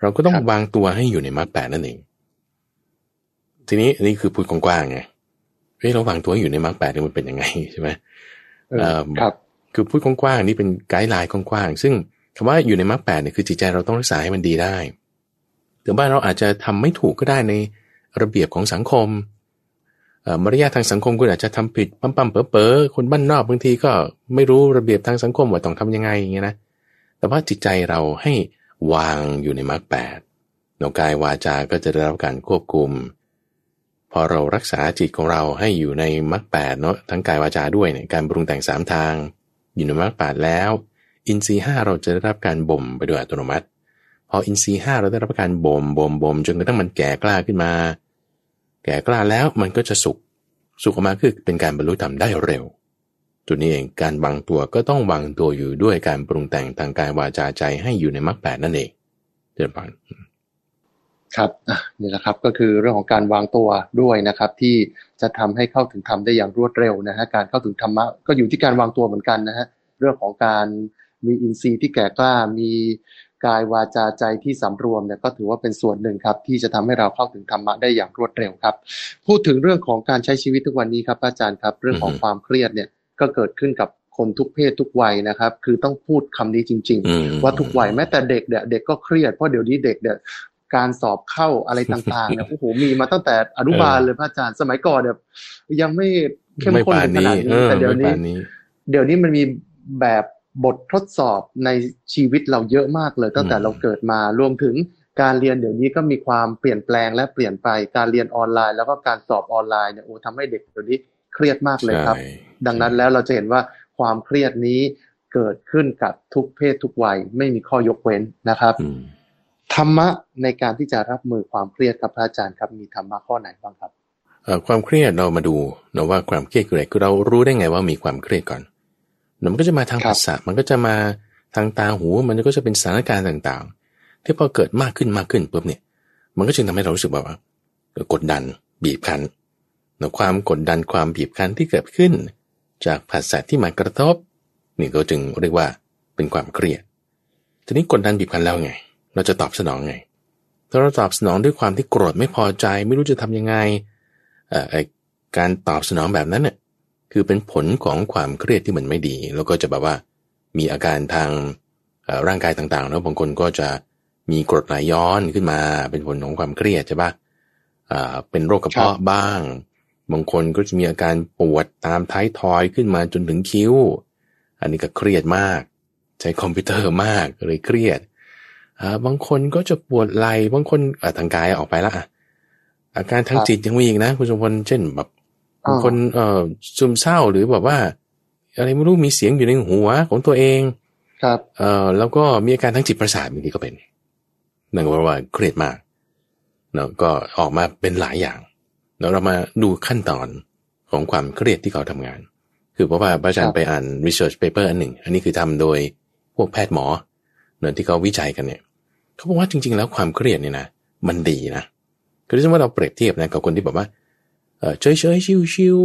เราก็ต้องครับวางตัวให้อยู่ในมรรคแปดนั่นเอง ทีนี้อันนี้คือพูดกว้างๆไงเฮ้ยเราวางตัวให้อยู่ในมรรคแปดเนี่ยมันเป็นยังไงใช่ไหมเออเอิ่มครับ คือพูดกว้างๆนี่เป็นไกด์ไลน์กว้างๆซึ่งคำว่าอยู่ในมรรคแปดเนี่ยคือจิตใจเราต้องรักษาให้มันดีได้ แต่ว่านเราอาจจะทำไม่ถูกก็ได้ในระเบียบของสังคมเอ่อมารยาททางสังคมคุณอาจจะทำผิดปั๊มปั๊มๆเป๋อเป๋อคนบ้านนอกบางทีก็ไม่รู้ระเบียบทางสังคมว่าต้องทำยังไงอย่างเงี้ยนะแต่ว่าจิตใจเราให้วางอยู่ในมรรคแปดเรากายวาจาก็จะได้รับการควบคุม พอเรารักษาจิตของเราให้อยู่ในมรรคแปดเนาะทั้งกายวาจาด้วยเนี่ยการปรุงแต่งสามทาง อยู่ในมรรคแปดแล้ว อินทรีย์ห้าเราจะได้รับการบ่มไปโดยอัตโนมัติ พออินทรีย์ห้าเราได้รับการบ่มบ่มบ่มจนกระทั่งมันแก่กล้าขึ้นมา แก่กล้าแล้วมันก็จะสุขสุขออกมาคือเป็นการบรรลุธรรมได้เร็วจุดนี้เองการวางตัวก็ต้องวางตัวอยู่ด้วยการปรุงแต่งทางกายวาจาใจให้อยู่ในมรรคแปดนั่นเองเดินผ่านครับอะนี่แหละครับก็คือเรื่องของการวางตัวด้วยนะครับ ที่จะทำให้เข้าถึงธรรมได้อย่างรวดเร็วนะฮะการเข้าถึงธรรมะก็อยู่ที่การวางตัวเหมือนกันนะฮะเรื่องของการมีอินทรีย์ที่แก่กล้ามี กายวาจาใจที่สำรวมเนี่ยก็ถือว่าเป็นส่วนหนึ่งครับที่จะทำให้เราเข้าถึงธรรมะได้อย่างรวดเร็วครับ พูดถึงเรื่องของการใช้ชีวิตทุกวันนี้ครับอาจารย์ครับ เรื่องของอือฮึความเครียดเนี่ยก็เกิดขึ้นกับคนทุกเพศทุกวัยนะครับ คือต้องพูดคำนี้จริงๆอืมว่าทุกวัยแม้แต่เด็กเนี่ยเด็กก็เครียดเพราะเดี๋ยวนี้เด็กเนี่ยการสอบเข้าอะไรต่างๆเนี่ยโอ้โหมีมาตั้งแต่อนุบาลเลยพระอาจารย์สมัยก่อนเนี่ยยังไม่เข้มไม่ข้นป่านถึงขนี้นาดเอนี้อแต่เดี๋ยวไม่นี้ป่านนี้ เดี๋ยวนี้มันมีแบบ บททดสอบในชีวิตเราเยอะมากเลยตั้งแต่อืมเราเกิดมารวมถึงการเรียนเดี๋ยวนี้ก็มีความเปลี่ยนแปลงและเปลี่ยนไปการเรียนออนไลน์ แล้วก็การสอบออนไลน์เนี่ยโอ้ทำให้เด็กเดี๋ยวนี้เครียดมากเลยครับใช่ดังนั้นแล้วเราจะเห็นว่าความเครียดนี้เกิดขึ้นกับทุกเพศทุกวัยไม่มีข้อยกเว้นนะครับอืมธรรมะในการที่จะรับมือความเครียดครับพระอาจารย์ครับมีธรรมะข้อไหนบ้างครับเอ่อความเครียดเรามาดูเนาะว่าความเครียดคืออะไรคือเรารู้ได้ไงว่ามีความเครียดก่อนเดี๋ยว มันก็จะมาทางครับภาษามันก็จะมาทางตาหู มันก็จะเป็นสถานการณ์ต่างๆ ที่พอเกิดมากขึ้นมากขึ้นปุ๊บเนี่ย มันก็จึงทำให้เรารู้สึกแบบว่าเอ่อกดดันบีบคั้นเนาะความกดดันความบีบคั้นที่เกิดขึ้น จากภาษาที่มากระทบนี่ก็จึงเรียกว่าเป็นความเครียด ทีนี้กดดันบีบคั้นแล้วไง เราจะตอบสนองไง ถ้าเราตอบสนองด้วยความที่โกรธไม่พอใจ ไม่รู้จะทำยังไงเอ่อไอ้การตอบสนองแบบนั้นเนี่ย คือเป็นผลของความเครียดที่มันไม่ดี แล้วก็จะแบบว่า มีอาการทางเอ่อร่างกายต่างๆแล้วบางคนก็จะมีกรดไหลย้อนขึ้นมา เป็นผลของความเครียดใช่ปะอ่าเป็นโรคกระเพาะบ้าง บางคนก็จะมีอาการปวดตามท้ายทอยขึ้นมาจนถึงคิ้ว อันนี้ก็เครียดมาก ใช้คอมพิวเตอร์มากเลยเครียดอ่าบางคนก็จะปวดไหล่บางคนอ่าทางกายออกไปละอะอาการทางครับจิตยังมีอีกนะ คุณสมพลเช่นแบบอ่าบาง คนเอ่อซึมเศร้าหรือแบบว่า อะไรไม่รู้มีเสียงอยู่ในหัวของตัวเอง ครับเอ่อแล้วก็มีอาการทางจิตประสาทบางทีก็เป็นนั่นก็แปลว่าเครียดมากเนาะก็ออกมาเป็นหลายอย่างแล้วเรามาดูขั้นตอนของความเครียดที่เขาทำงาน คือเพราะว่าพระอาจารย์ไปอ่าน research paper อันหนึ่ง อันนี้คือทำโดยพวกแพทย์หมอเนื่องที่เขาวิจัยกันเนี่ยเขาบอกว่าจริง ๆ แล้วความเครียดเนี่ยนะมันดีนะคือถ้าว่าเราเปรียบเทียบนะกับคนที่แบบว่า เออเฉยเฉยชิวชิว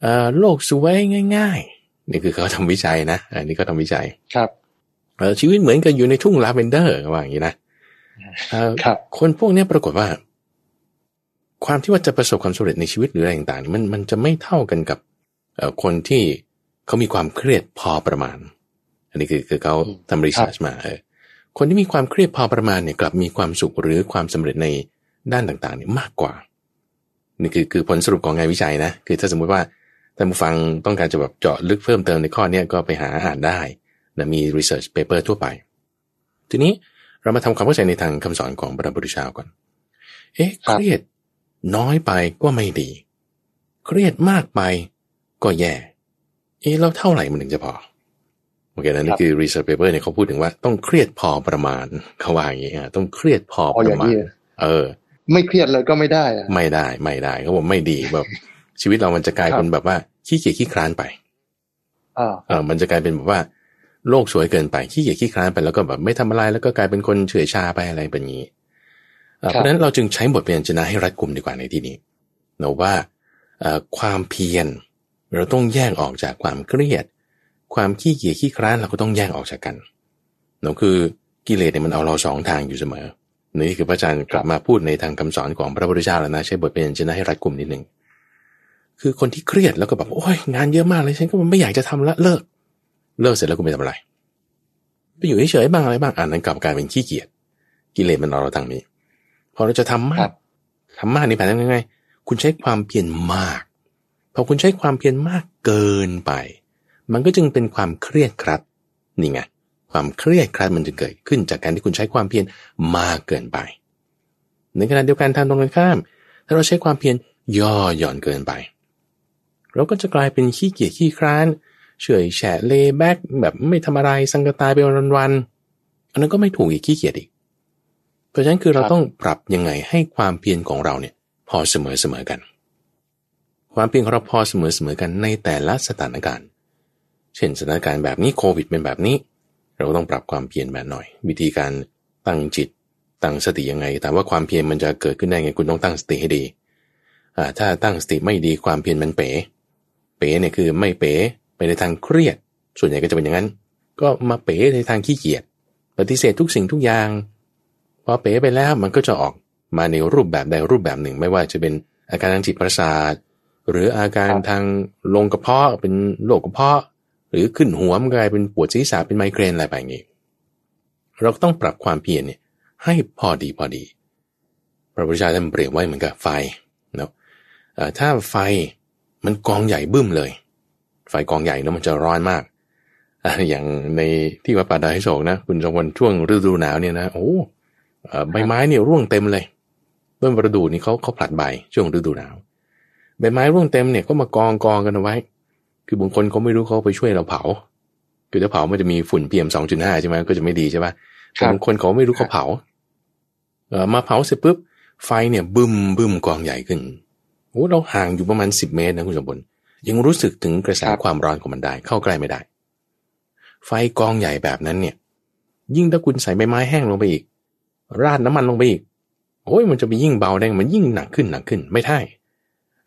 เอ่อโลกสวยง่าย ๆ นี่คือเขาทำวิจัยนะ อันนี้ก็ทำวิจัยครับเออชีวิตเหมือนกับอยู่ในทุ่งลาเวนเดอร์ว่าอย่างนี้นะเอ่อครับ คนพวกเนี้ยปรากฏว่า ความที่ว่าจะประสบความสำเร็จในชีวิตหรืออะไรต่างๆเนี่ยมันมันจะไม่เท่ากันกับเอ่อคนที่เขามีความเครียดพอประมาณ อันนี้คือคือเขาทำรีเสิร์ชมาเออคนที่มีความเครียดพอประมาณเนี่ยกลับมีความสุขหรือความสำเร็จในด้านต่างๆเนี่ยมากกว่า นี่คือคือผลสรุปของงานวิจัยนะ คือถ้าสมมุติว่าท่านผู้ฟังต้องการจะแบบเจาะลึกเพิ่มเติมในข้อเนี้ยก็ไปหาอ่านได้นะมี research paper ทั่วไป ทีนี้เรามาทำความเข้าใจในทางคำสอนของพระพุทธเจ้าก่อน เอ๊ะคเครับรียดน้อยไปก็ไม่ดี เครียดมากไปก็แย่ เอ๊ะแล้วเท่าไหร่มันถึงจะพอโอเคนะนี่คือ research paper เนี่ยเขาพูดถึงว่าต้องเครียดพอประมาณเขาว่าอย่างงี้อะต้องเครียดพอพอปอระย่างมาณนี้เออ ไม่เครียดเลยก็ไม่ได้อะไม่ได้ไม่ได้เขาบอกไม่ดีแบบชีวิตเรามันจะกลายครับเป็นแบบว่าขี้เกียจขี้คร้านไปอ่าเออมันจะกลายเป็นแบบว่าโลกสวยเกินไปขี้เกียจขี้คร้านไปแล้วก็แบบไม่ทำอะไรแล้วก็กลายเป็นคนเฉื่อยชาไปอะไรแบบนี้เอ่อเพราะฉะนั้นเราจึงใช้บทเรียนชนะให้รัดกุมดีกว่าในที่นี้นะว่าเอ่อความเพียรเราต้องแยกออกจากความเครียด ความขี้เกียจขี้คร้านเราก็ต้องแยกออกจากกันเนาะคือกิเลสเนี่ยมันเอาเราสองทางอยู่เสมอ นี่คือพระอาจารย์กลับมาพูดในทางคำสอนของพระพุทธเจ้าแล้วนะใช้บทเป็นชนะให้รัดกุมนิดหนึ่งคือคนที่เครียดแล้วก็แบบโอ้ยงานเยอะมากเลยฉันก็ไม่อยากจะทำละเลิก เลิกเสร็จแล้วคุณไปทำอะไรไปอยู่เฉยๆบ้างอะไรบ้างอ่านนั้นกลับกลายเป็นขี้เกียจกิเลสมันเอาเราทางนี้ พอเราจะทำมาครักบทำมากนี่แผนยังไงคุณใช้ความเพียรมาก พอคุณใช้ความเพียรมากเกินไป มันก็จึงเป็นความเครียดครัดนี่ไง ความเครียดครัดมันจะเกิดขึ้นจากการที่คุณใช้ความเพียรมากเกินไป ในขณะเดียวกันทางตรงกันข้าม ถ้าเราใช้ความเพียรย่อหย่อนเกินไป เราก็จะกลายเป็นขี้เกียจขี้คร้าน เฉยแฉะเลแบกแบบไม่ทำอะไรสังกตายไปวันๆอันนั้นก็ไม่ถูกอีกขี้เกียจอีก เพราะฉะนั้นคือเราต้องปรับยังไงให้ความเพียรของเราเนี่ยพอเสมอเสมอกัน ความเพียรของเราพอเสมอเสมอกันในแต่ละสถานการณ์ เช่นสถานการณ์แบบนี้โควิดเป็นแบบนี้ เราก็ต้องปรับความเพียรแบบหน่อย วิธีการตั้งจิตตั้งสติยังไงถามว่าความเพียรมันจะเกิดขึ้นได้ไงคุณต้องตั้งสติให้ดีถ้าตั้งสติไม่ดีความเพียรมันเป๋ เป๋เนี่ยคือไม่เป๋ไปในทางเครียด ส่วนใหญ่ก็จะเป็นอย่างนั้น ก็มาเป๋ในทางขี้เกียจปฏิเสธทุกสิ่งทุกอย่างพอเป๋ไปแล้วมันก็จะออกมาในรูปแบบใดรูปแบบหนึ่ง ไม่ว่าจะเป็นอาการทางจิตประสาท หรืออาการทางลงกระเพาะเป็นโรคกระเพาะ หรือขึ้นหัวมันกลายเป็นปวดศีรษะเป็นไมเกรนอะไรแบบนี้เราต้องปรับความเพียรเนี่ยให้พอดีพอดี พระพุทธเจ้าท่านเปรียบไว้เหมือนกับไฟเนาะถ้าไฟมันกองใหญ่บึ้มเลย ไฟกองใหญ่เนาะมันจะร้อนมากอย่างในที่วัดป่าดอยโศกนะคุณจงวันช่วงฤดูหนาวเนี่ยนะโอ้ใบไม้เนี่ยร่วงเต็มเลยต้นประดู่นี่เขาเขาผลัดใบช่วงฤดูหนาว ใบไม้ร่วงเต็มเนี่ยก็มากองกองกันเอาไว้ คือบางคนเขาไม่รู้เขาไปช่วยเราเผา คือถ้าเผามันจะมีฝุ่น PM 2.5ใช่ไหมก็จะไม่ดีใช่ปะครัแต่บบางคนเขาไม่รู้เขาเผาเออมาเผาเสร็จปุ๊บไฟเนี่ยบึ้มบึ้มกองใหญ่ขึ้นโอ้เราห่างอยู่ประมาณสิบเมตรนะคุณสมบัติยังรู้สึกถึงกระแสครับความร้อนของมันได้ เข้าใกล้ไม่ได้ ไฟกองใหญ่แบบนั้นเนี่ย ยิ่งถ้าคุณใส่ใบไม้แห้งลงไปอีก ราดน้ำมันลงไปอีกโอ้ยมันจะไปยิ่งเบาได้มันยิ่งหนักขึ้นหนักขึ้นไม่ใช่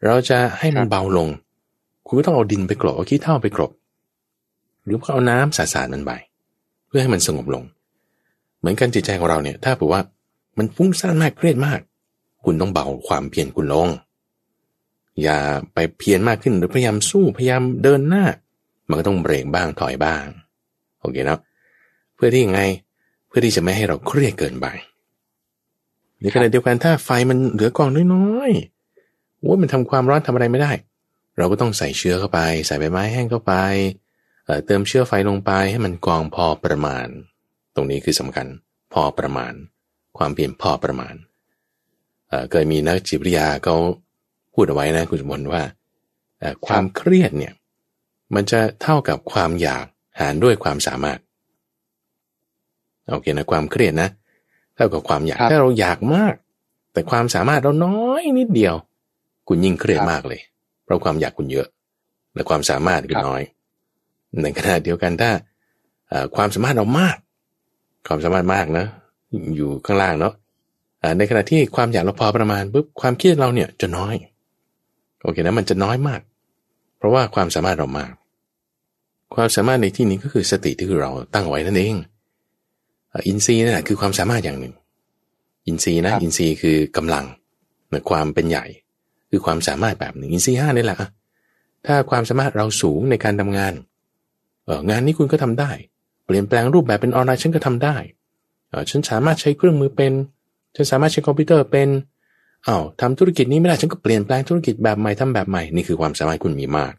เราจะให้มันเบาลง คุณก็ต้องเอาดินไปกลบเอาขี้เถ้าไปกลบหรือว่าเอาน้ำสาดๆมันไปเพื่อให้มันสงบลง เหมือนกันจิตใจของเราเนี่ย ถ้าบอกว่ามันฟุ้งซ่านมากเครียดมาก คุณต้องเบาความเพียรคุณลง อย่าไปเพียรมากขึ้นหรือพยายามสู้พยายามเดินหน้า มันก็ต้องเบรกบ้างถอยบ้างโอเคเนาะเพื่อที่ยังไงเพื่อที่จะไม่ให้เราเครียดเกินไปในขณะเดียวกันถ้าไฟมันเหลือกองน้อยๆโอ้ยมันทำความร้อนทำอะไรไม่ได้ เราก็ต้องใส่เชื้อเข้าไป ใส่ใบไม้แห้งเข้าไปเอ่อเติมเชื้อไฟลงไปให้มันกองพอประมาณ ตรงนี้คือสำคัญพอประมาณ ความเพียรพอประมาณเอ่อเคยมีนักจิตวิทยาเขาพูดเอาไว้นะคุณสมบัติว่าเอ่อความเครียดเนี่ยมันจะเท่ากับความอยากหารด้วยความสามารถโอเคนะความเครียดนะ เท่ากับความอยากครับถ้าเราอยากมาก แต่ความสามารถเราน้อยนิดเดียว คุณยิ่งเครียดครับมากเลย เพราะความอยากคุณเยอะ และความสามารถคุณครับน้อย ในขณะเดียวกันถ้าเอ่อความสามารถเรามาก ความสามารถมากนะ อยู่ข้างล่างเนาะในขณะที่ความอยากเราพอประมาณปุ๊บความเครียดเราเนี่ยจะน้อย โอเคนะมันจะน้อยมาก เพราะว่าความสามารถเรามาก ความสามารถในที่นี้ก็คือสติที่คือเราตั้งไว้นั่นเองอินทรีย์นั่นแหละคือความสามารถอย่างหนึ่ง อินทรีย์นะ อินทรีย์คือกำลังในความเป็นใหญ่ คือความสามารถแบบหนึ่งอินทรีย์ห้านี่แหละถ้าความสามารถเราสูงในการทำงานเอองานนี้คุณก็ทำได้ เปลี่ยนแปลงรูปแบบเป็นออนไลน์ฉันก็ทำได้เออฉันสามารถใช้เครื่องมือเป็น ฉันสามารถใช้คอมพิวเตอร์เป็นอ้าวทำธุรกิจนี้ไม่ได้ฉันก็เปลี่ยนแปลงธุรกิจแบบใหม่ทำแบบใหม่นี่คือความสามารถคุณมีมาก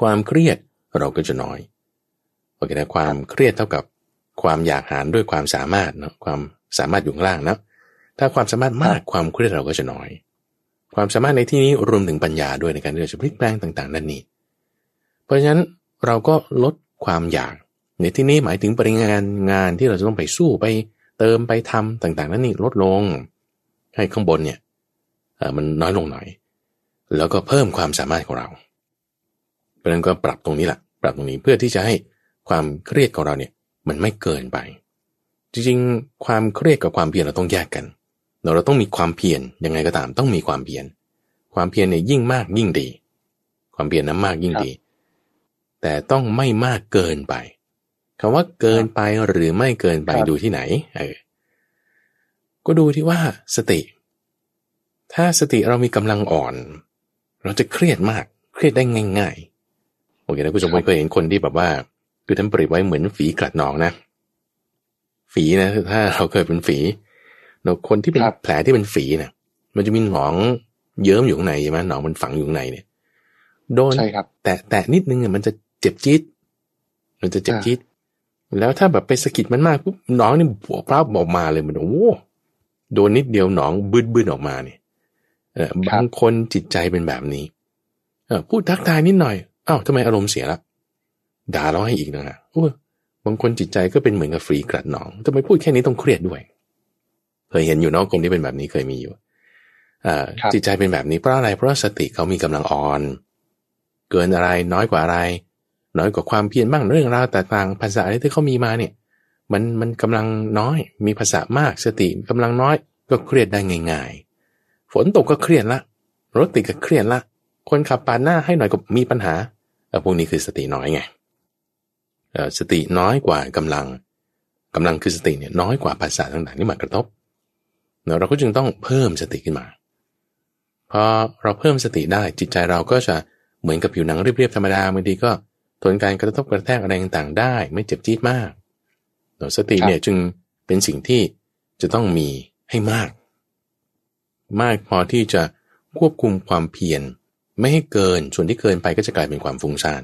ความเครียดเราก็จะน้อยโอเคนะความเครียดเท่ากับความอยากหารด้วยความสามารถเนาะความสามารถอยู่ข้างล่างนะถ้าความสามารถมากความเครียดเราก็จะน้อย ความสามารถในที่นี้รวมถึงปัญญาด้วยในการที่เราจะพลิกแปลงต่างๆนั่นนี่เพราะฉะนั้นเราก็ลดความอยาก ในที่นี้หมายถึงปริงานงานที่เราจะต้องไปสู้ไปเติมไปทำต่างๆนั่นนี่ลดลง ให้ข้างบนเนี่ยมันน้อยลงหน่อย แล้วก็เพิ่มความสามารถของเรา เพราะนั้นก็ปรับตรงนี้แหละปรับตรงนี้เพื่อที่จะให้ความเครียดของเราเนี่ยมันไม่เกินไป จริงๆ ความเครียดกับความเพียรเราต้องแยกกัน เราเราต้องมีความเพียรยังไงก็ตามต้องมีความเพียรความเพียรเนี่ยยิ่งมากยิ่งดี ความเพียรนั้นมากยิ่งดี แต่ต้องไม่มากเกินไปคำว่าเกินไปหรือไม่เกินไปดูที่ไหน เออ ก็ดูที่ว่าสติ ถ้าสติเรามีกำลังอ่อน เราจะเครียดมาก เครียดได้ง่ายๆโอเคนะคุณสมบัติเคยเห็นคนที่แบบว่า คือท่านเปรียบไว้เหมือนฝีกัดหนองนะ ฝีนะถ้าเราเคยเป็นฝี เราคนที่เป็นแผลที่เป็นฝีเนะมันจะมีหนองเยิ้มอยู่ข้างในใช่ไหมหนองมันฝังอยู่ข้างในเนี่ย โดนแต่แต่นิดนึงเนี่ยมันจะเจ็บจี๊ดมันจะเจ็บจี๊ดแล้วถ้าแบบไปสะกิดมันมากปุ๊บหนองนี่บวกพราบออกมาเลยมันโอ้โดนนิดเดียวหนองบืดบืดออกมาเนี่ยเออบางคนจิตใจเป็นแบบนี้ เออพูดทักทายนิดหน่อยอ้าวทำไมอารมณ์เสียละด่าเราให้อีกนะฮะบางคนจิตใจก็เป็นเหมือนกับฟรีกระดหนองทำไมพูดแค่นี้ต้องเครียดด้วย เคยเห็นอยู่นอกคนที่เป็นแบบนี้เคยมีอยู่จิตใจเป็นแบบนี้เพราะอะไรเพราะสติเขามีกำลังอ่อน เกินอะไรน้อยกว่าอะไร น้อยกว่าความเพียรบ้างเรื่องราวต่างๆภาษาอะไรที่เขามีมาเนี่ย มันมันกำลังน้อย มีภาษามากสติกำลังน้อยก็เครียดได้ง่ายๆ ฝนตกก็เครียดละรถติดก็เครียดละ คนขับปาดหน้าให้หน่อยก็มีปัญหาพวกนี้คือสติน้อยไงสติน้อยกว่ากำลังกำลังคือสติเนี่ยน้อยกว่าภาษาต่างๆที่มากระทบ เราก็จึงต้องเพิ่มสติขึ้นมาพอเราเพิ่มสติได้จิตใจเราก็จะเหมือนกับผิวหนังเรียบๆธรรมดาบางทีก็ทนการกระทบกระแทกอะไรต่างๆ ได้ไม่เจ็บจี๊ดมากสติเนี่ยจึงเป็นสิ่งที่จะต้องมีให้มาก มากพอที่จะควบคุมความเพียรไม่ให้เกินส่วนที่เกินไปก็จะกลายเป็นความฟุ้งซ่าน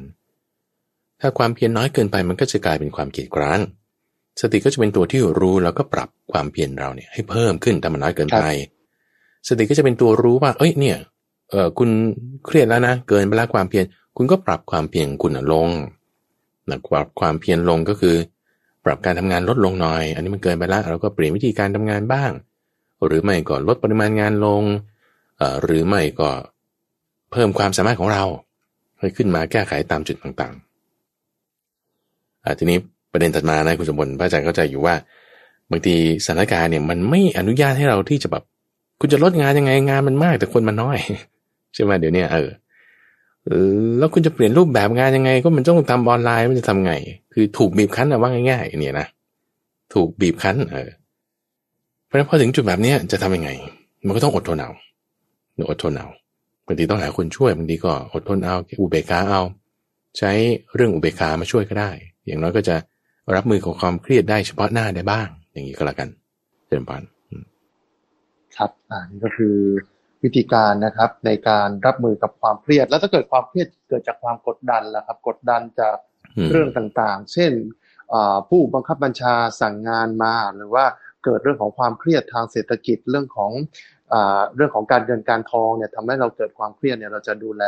ถ้าความเพียรน้อยเกินไปมันก็จะกลายเป็นความเกียดคร้าน สติก็จะเป็นตัวที่รู้แล้วก็ปรับความเพียรเราเนี่ยให้เพิ่มขึ้นถ้ามันน้อยเกินไป สติก็จะเป็นตัวรู้ว่า เอ้ยเนี่ยเออคุณเครียดแล้วนะเกินไปแล้วความเพียรคุณก็ปรับความเพียรคุณลงนะปรับความเพียรลงก็คือ ปรับการทำงานลดลงหน่อย อันนี้มันเกินไปแล้วเราก็เปลี่ยนวิธีการทำงานบ้าง หรือไม่ก็ลดปริมาณงานลงเอ่อหรือไม่ก็เพิ่มความสามารถของเราให้ขึ้นมาแก้ไขตามจุดต่างๆทีนี้ ประเด็นถัดมานะคุณสมบัติพระอาจารย์เข้าใจอยู่ว่า บางทีสถานการณ์เนี่ยมันไม่อนุญาตให้เราที่จะแบบคุณจะลดงานยังไงงานมันมากแต่คนมันน้อยใช่ไหมเดี๋ยวนี้เออแล้วคุณจะเปลี่ยนรูปแบบงานยังไง ก็มันต้องทำออนไลน์มันจะทำไง คือถูกบีบคั้นอะว่าง่ายๆเนี่ยนะถูกบีบคั้น เออเพราะฉะนั้นพอถึงจุดแบบเนี้ยจะทำยังไง มันก็ต้องอดทนเอาอดทนเอาบางทีต้องหาคนช่วยบางทีก็อดทนเอาอุเบกขาเอา ใช้เรื่องอุเบกขามาช่วยก็ได้ อย่างน้อยก็จะ รับมือกับความเครียดได้เฉพาะหน้าได้บ้าง อย่างนี้ก็แล้วกันเจริญพรครับอ่านี่ก็คือวิธีการนะครับ ในการรับมือกับความเครียด แล้วถ้าเกิดความเครียดเกิดจากความกดดันล่ะครับ กดดันจากเรื่องต่างๆ เช่นผู้บังคับบัญชาสั่งงานมา หรือว่าเกิดเรื่องของความเครียดทางเศรษฐกิจเรื่องของเรื่องของการเงินการทองเนี่ยทำให้เราเกิดความเครียดเนี่ยเราจะดูแล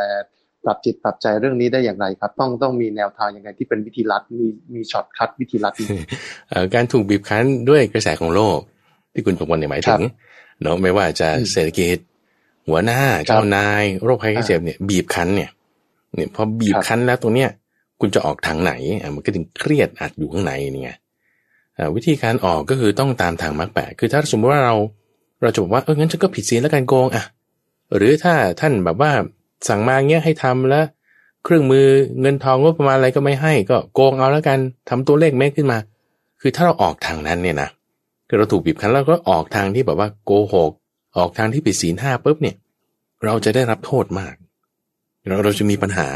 ปรับจิตปรับใจเรื่องนี้ได้อย่างไรครับ ต้องต้องมีแนวทางยังไงที่เป็นวิธีลัดมีมี shortcut วิธีลัดการถูกบีบคั้นด้วยกระแสของโลก ที่คุณประมวลหมายถึงเนาะไม่ว่าจะเศรษฐกิจหัวหน้าเจ้านายโรคภัยไข้เจ็บเนี่ยบีบคั้นเนี่ยเนี่ยพอบีบคั้นแล้วตรงเนี้ยคุณจะออกทางไหนอะมันก็ถึงเครียดอัดอยู่ข้างในเนี่ยวิธีการออกก็คือต้องตามทางมรรคแปดคือถ้าสมมติว่าเราเราจะบอกว่าเอองั้นฉันก็ผิดศีลแล้วกันโกงอะหรือถ้าท่านแบบว่า สั่งมาเงี้ยให้ทำแล้ว เครื่องมือเงินทองงบประมาณอะไรก็ไม่ให้ ก็โกงเอาแล้วกันทำตัวเลขแม่ขึ้นมา คือถ้าเราออกทางนั้นเนี่ยนะคือเราถูกบีบคั้นแล้วก็ออกทางที่แบบว่าโกหกออกทางที่ผิดศีลห้าปุ๊บเนี่ย เราจะได้รับโทษมาก เราเราจะมีปัญหา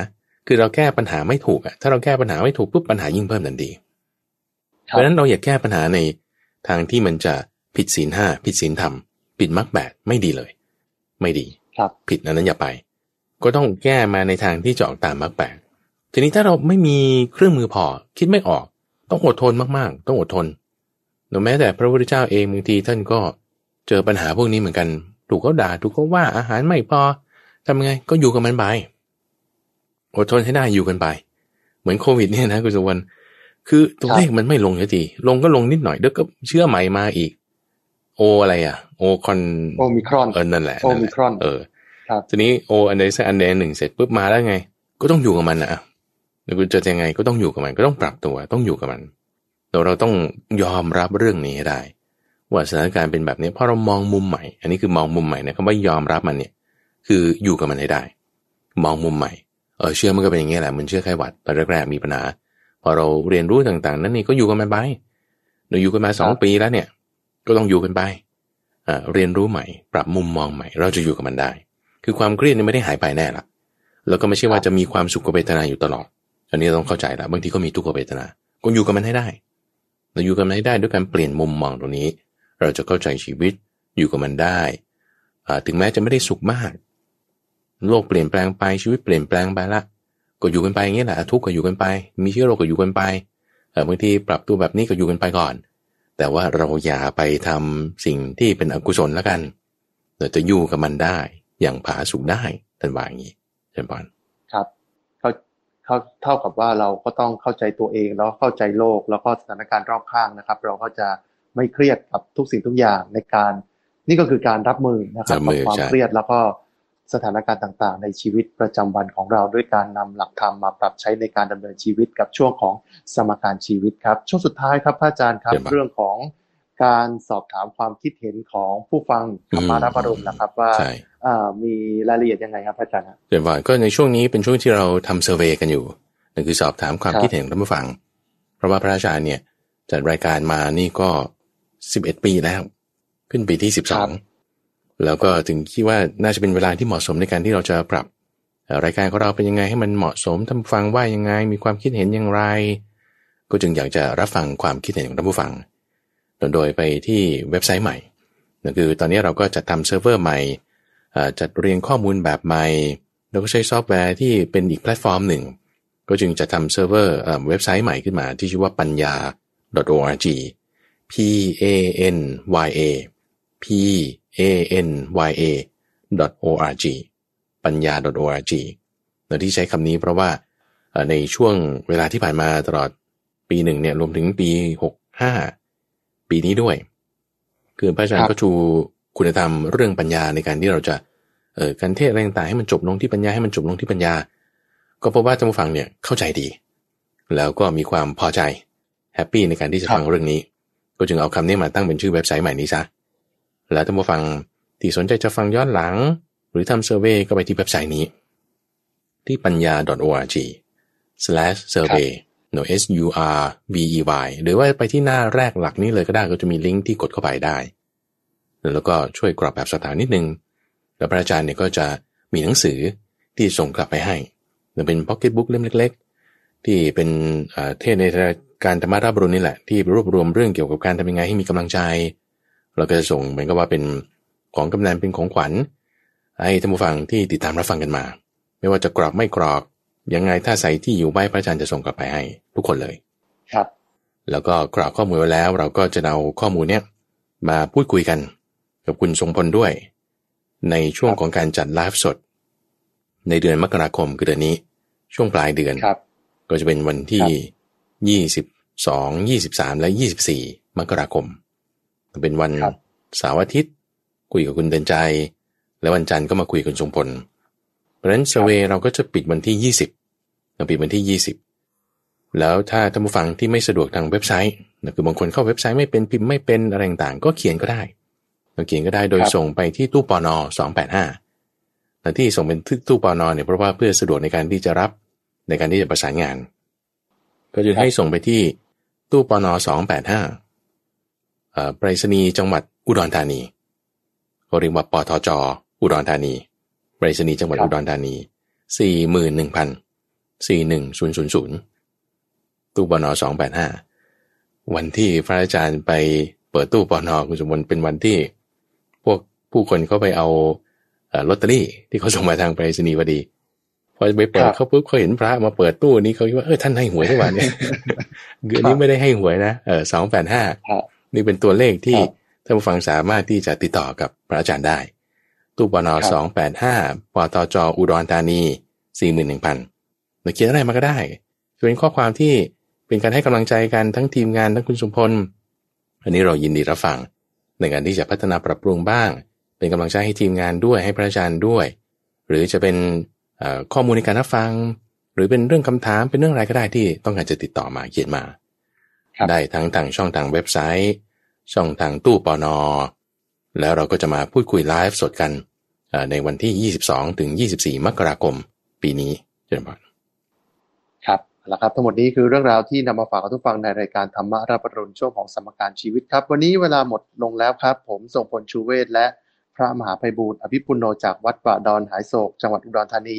คือเราแก้ปัญหาไม่ถูกอะถ้าเราแก้ปัญหาไม่ถูกปุ๊บปัญหายิ่งเพิ่มทันทีเพราะฉะนั้นเราอย่าแก้ปัญหาในทางที่มันจะผิดศีลห้าผิดศีลธรรมผิดมรรคแปดไม่ดีเลย ไม่ดี ครับ ผิดอันนั้นอย่าไป ก็ต้องแก้มาในทางที่จะออกตามมรรคแปดทีนี้ถ้าเราไม่มีเครื่องมือพอคิดไม่ออก ต้องอดทนมากๆ ต้องอดทนหรือแม้แต่พระพุทธเจ้าเองบางทีท่านก็เจอปัญหาพวกนี้เหมือนกัน ถูกเขาด่าถูกเขาว่าอาหารไม่พอทำไงก็อยู่กับมันไปอดทนให้ได้อยู่กันไป เหมือนโควิดเนี่ยนะคุณสุวรรณคือตัวเลขมันไม่ลงเยอะทีลงก็ลงนิดหน่อยเดี๋ยวก็เชื่อใหม่มาอีก โออะไรอะ โอคอนโอมิครอนเออนั่นแหละโอมิครอนเออ ทีนี้โออันใดสักอันใดหนึ่งเสร็จปุ๊บมาแล้วไง ก็ต้องอยู่กับมันนะแล้วคุณจะยังไงก็ต้องอยู่กับมัน ก็ต้องปรับตัวต้องอยู่กับมันเราเราต้องยอมรับเรื่องนี้ให้ได้ ว่าสถานการณ์เป็นแบบนี้เพราะเรามองมุมใหม่ อันนี้คือมองมุมใหม่นะคำว่ายอมรับมันเนี่ย คืออยู่กับมันให้ได้ มองมุมใหม่เออเชื่อมันก็เป็นอย่างนี้แหละมันเชื่อไข้หวัดตอนแรกๆมีปัญหาพอเราเรียนรู้ต่างๆ นั้นนี่ก็อยู่กันมาไปเราอยู่กันมาสองปีแล้วเนี่ย ก็ต้องอยู่กันไปอ่าเรียนรู้ใหม่ ปรับมุมมองใหม่ เราจะอยู่กับมันได้ คือความเครียดนี่ไม่ได้หายไปแน่ละแล้วก็ไม่ใช่ว่าจะมีความสุขกับเวทนาอยู่ตลอด อันนี้ต้องเข้าใจละบางทีก็มีทุกขเวทนาก็อยู่กับมันให้ได้ เราอยู่กับมันให้ได้ด้วยการเปลี่ยนมุมมองตรงนี้ เราจะเข้าใจชีวิตอยู่กับมันได้ ถึงแม้จะไม่ได้สุขมาก โลกเปลี่ยนแปลงไปชีวิตเปลี่ยนแปลงไปละก็อยู่กันไปอย่างนี้แหละทุกข์ก็อยู่กันไป มีเชื้อโรคก็อยู่กันไปบางทีปรับตัวแบบนี้ก็อยู่กันไปก่อน แต่ว่าเราอย่าไปทำสิ่งที่เป็นอกุศลแล้วกัน เราจะอยู่กับมันได้ อย่างผาสุกได้ท่านว่าอย่างนี้เช่นปอนครับเขาเขาเท่ากับว่าเราก็ต้องเข้าใจตัวเองแล้วเข้าใจโลกแล้วก็สถานการณ์รอบข้างนะครับ เราก็จะไม่เครียดกับทุกสิ่งทุกอย่างในการ นี่ก็คือการรับมือนะครับกับความเครียดแล้วก็สถานการณ์ต่างๆ ในชีวิตประจำวันของเราด้วยการนำหลักธรรมมาปรับใช้ในการดำเนินชีวิตกับช่วงของสมการชีวิตครับ ช่วงสุดท้ายครับพระอาจารย์ครับเรื่องของ การสอบถามความคิดเห็นของผู้ฟังธรรมารับอารมณ์นะครับ ว่ามีรายละเอียดยังไงครับพระอาจารย์เดี๋ยวว่าก็ในช่วงนี้เป็นช่วงที่เราทำเซอร์เวยกันอยู่นั่นคือสอบถามความคิดเห็นของผู้ฟัง เพราะว่าพระอาจารย์เนี่ยจัดรายการมานี่ก็สิบเอ็ดปีแล้ว ขึ้นปีที่สิบสองแล้วก็ถึงคิดว่าน่าจะเป็นเวลาที่เหมาะสมในการที่เราจะปรับ รายการของเราเป็นยังไงให้มันเหมาะสมท่านฟังว่ายังไงมีความคิดเห็นอย่างไร ก็จึงอยากจะรับฟังความคิดเห็นของท่านผู้ฟัง โดยไปที่เว็บไซต์ใหม่นั่นคือตอนนี้เราก็จะทำเซิร์ฟเวอร์ใหม่จัดเรียงข้อมูลแบบใหม่ แล้วก็ใช้ซอฟต์แวร์ที่เป็นอีกแพลตฟอร์มหนึ่ง ก็จึงจะทำเซิร์ฟเวอร์เว็บไซต์ใหม่ขึ้นมาที่ชื่อว่าปัญญา .org p a n y a p a n y a org ปัญญา org เราที่ใช้คำนี้เพราะว่าในช่วงเวลาที่ผ่านมาตลอดปีหนึ่งเนี่ยรวมถึงปีหกห้า ปีนี้ด้วย คือพระอาจารย์ก็ชูคุณธรรมเรื่องปัญญาในการที่เราจะเออการเทศอะไรต่างๆให้มันจบลงที่ปัญญาให้มันจบลงที่ปัญญา ก็พบว่าท่านผู้ฟังเนี่ยเข้าใจดี แล้วก็มีความพอใจแฮปปี้ในการที่จะฟังเรื่องนี้ ก็จึงเอาคำนี้มาตั้งเป็นชื่อเว็บไซต์ใหม่นี้ซะแล้วท่านผู้ฟังที่สนใจจะฟังย้อนหลัง หรือทำเซอร์เวยก็ไปที่เว็บไซต์นี้ ที่ปัญญา .org slash survey no s u r v e y หรือว่าไปที่หน้าแรกหลักนี้เลยก็ได้ก็จะมีลิงก์ที่กดเข้าไปได้ แล้วก็ช่วยกรอบแบบสถานนิดนึง แล้วพระอาจารย์เนี่ยก็จะมีหนังสือที่ส่งกลับไปให้เป็นพ็อกเก็ตบุ๊กเล่มเล็ก ๆ ที่เป็นเทศในการธรรมะรับรุนนี่แหละ ที่รวบรวมเรื่องเกี่ยวกับการทำยังไงให้มีกำลังใจ เราก็จะส่งเหมือนกับว่าเป็นของกำนันเป็นของขวัญให้ท่านผู้ฟังที่ติดตามรับฟังกันมา ไม่ว่าจะกรอบไม่กรอบ ยังไงถ้าใส่ที่อยู่ใบพระอาจารย์จะส่งกลับไปให้ ทุกคนเลยครับ แล้วก็กรอบข้อมูลไว้แล้ว เราก็จะเอาข้อมูลเนี้ยมาพูดคุยกัน กับคุณทรงพลด้วย ในช่วงของการจัดไลฟ์สด ในเดือนมกราคมคือเดือนนี้ ช่วงปลายเดือนก็จะเป็นวันที่ยี่สิบสองยี่สิบสามและยี่สิบสี่มกราคม เป็นวันเสาร์อาทิตย์ คุยกับคุณเดินใจ แล้ววันจันทร์ก็มาคุยกับคุณทรงพลเพราะฉะนั้นเซเวเราก็จะปิดวันที่ยี่สิบ เราปิดวันที่ยี่สิบแล้วถ้าท่านผู้ฟังที่ไม่สะดวกทางเว็บไซต์นะคือบางคนเข้าเว็บไซต์ไม่เป็นพิมพ์ไม่เป็นอะไรต่างๆก็เขียนก็ได้เราเขียนก็ได้โดยส่งไปที่ตู้ปอนอสองแปดห้าแต่ที่ส่งเป็นตู้ปอนอเนี่ยเพราะว่าเพื่อสะดวกในการที่จะรับในการที่จะประสานงาน ก็จะให้ส่งไปที่ตู้ปอนอสองแปดห้าไปรษณีย์จังหวัดอุดรธานีเขาเรียกว่าปทจอุดรธานีไปรษณีย์จังหวัดอุดรธานีสี่ หมื่นหนึ่งพันสี่หนึ่งศูนย์ศูนย์ศูนย์ตู้ปอนอสองแปดห้าวันที่พระอาจารย์ไปเปิดตู้ปอนอคุณสมบัติเป็นวันที่ พวกผู้คนเขาไปเอาลอตเตอรี่ที่เขาส่งมาทางไปรษณีย์พอดีพอไปเปิดเขาปุ๊บเขาเห็นพระมาเปิดตู้นี้เขาคิดว่าเออท่านให้หวยทุกวันเนี่ยเอันนี้ไม่ได้ให้หวยนะเออสองแปดห้านี่เป็นตัวเลขที่ท่านผู้ฟังสามารถที่จะติดต่อกับพระอาจารย์ได้ ตู้ปอนอสองแปดห้าปตจอุดรธานีสี่หมื่นหนึ่งพัน เขียนอะไรมาก็ได้จะเป็นข้อความที่เป็นการให้กำลังใจกันทั้งทีมงานทั้งคุณสมพล อันนี้เรายินดีรับฟังในการที่จะพัฒนาปรับปรุงบ้าง เป็นกำลังใจให้ทีมงานด้วยให้พระอาจารย์ด้วย หรือจะเป็นข้อมูลในการรับฟัง หรือเป็นเรื่องคำถามเป็นเรื่องอะไรก็ได้ที่ต้องการจะติดต่อมาเขียนมาได้ทั้งทางช่องทางเว็บไซต์ ช่องทางตู้ปอนอแล้วเราก็จะมาพูดคุยไลฟ์สดกันในวันที่ 22 ถึง 24 มกราคม ปีนี้เจริญพรครับแล้วครับทั้งหมดนี้คือเรื่องราวที่นำมาฝากทุกฟังในรายการธรรมะรับปรุณช่วงของสมการชีวิตครับ วันนี้เวลาหมดลงแล้วครับ ผมทรงพลชูเวศและพระมหาไพบูลอภิปุโนจากวัดป่าดอนหายโศก จังหวัดอุดรธานี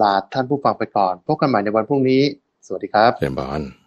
ลาท่านผู้ฟังไปก่อน พบกันใหม่ในวันพรุ่งนี้ สวัสดีครับเจริญพร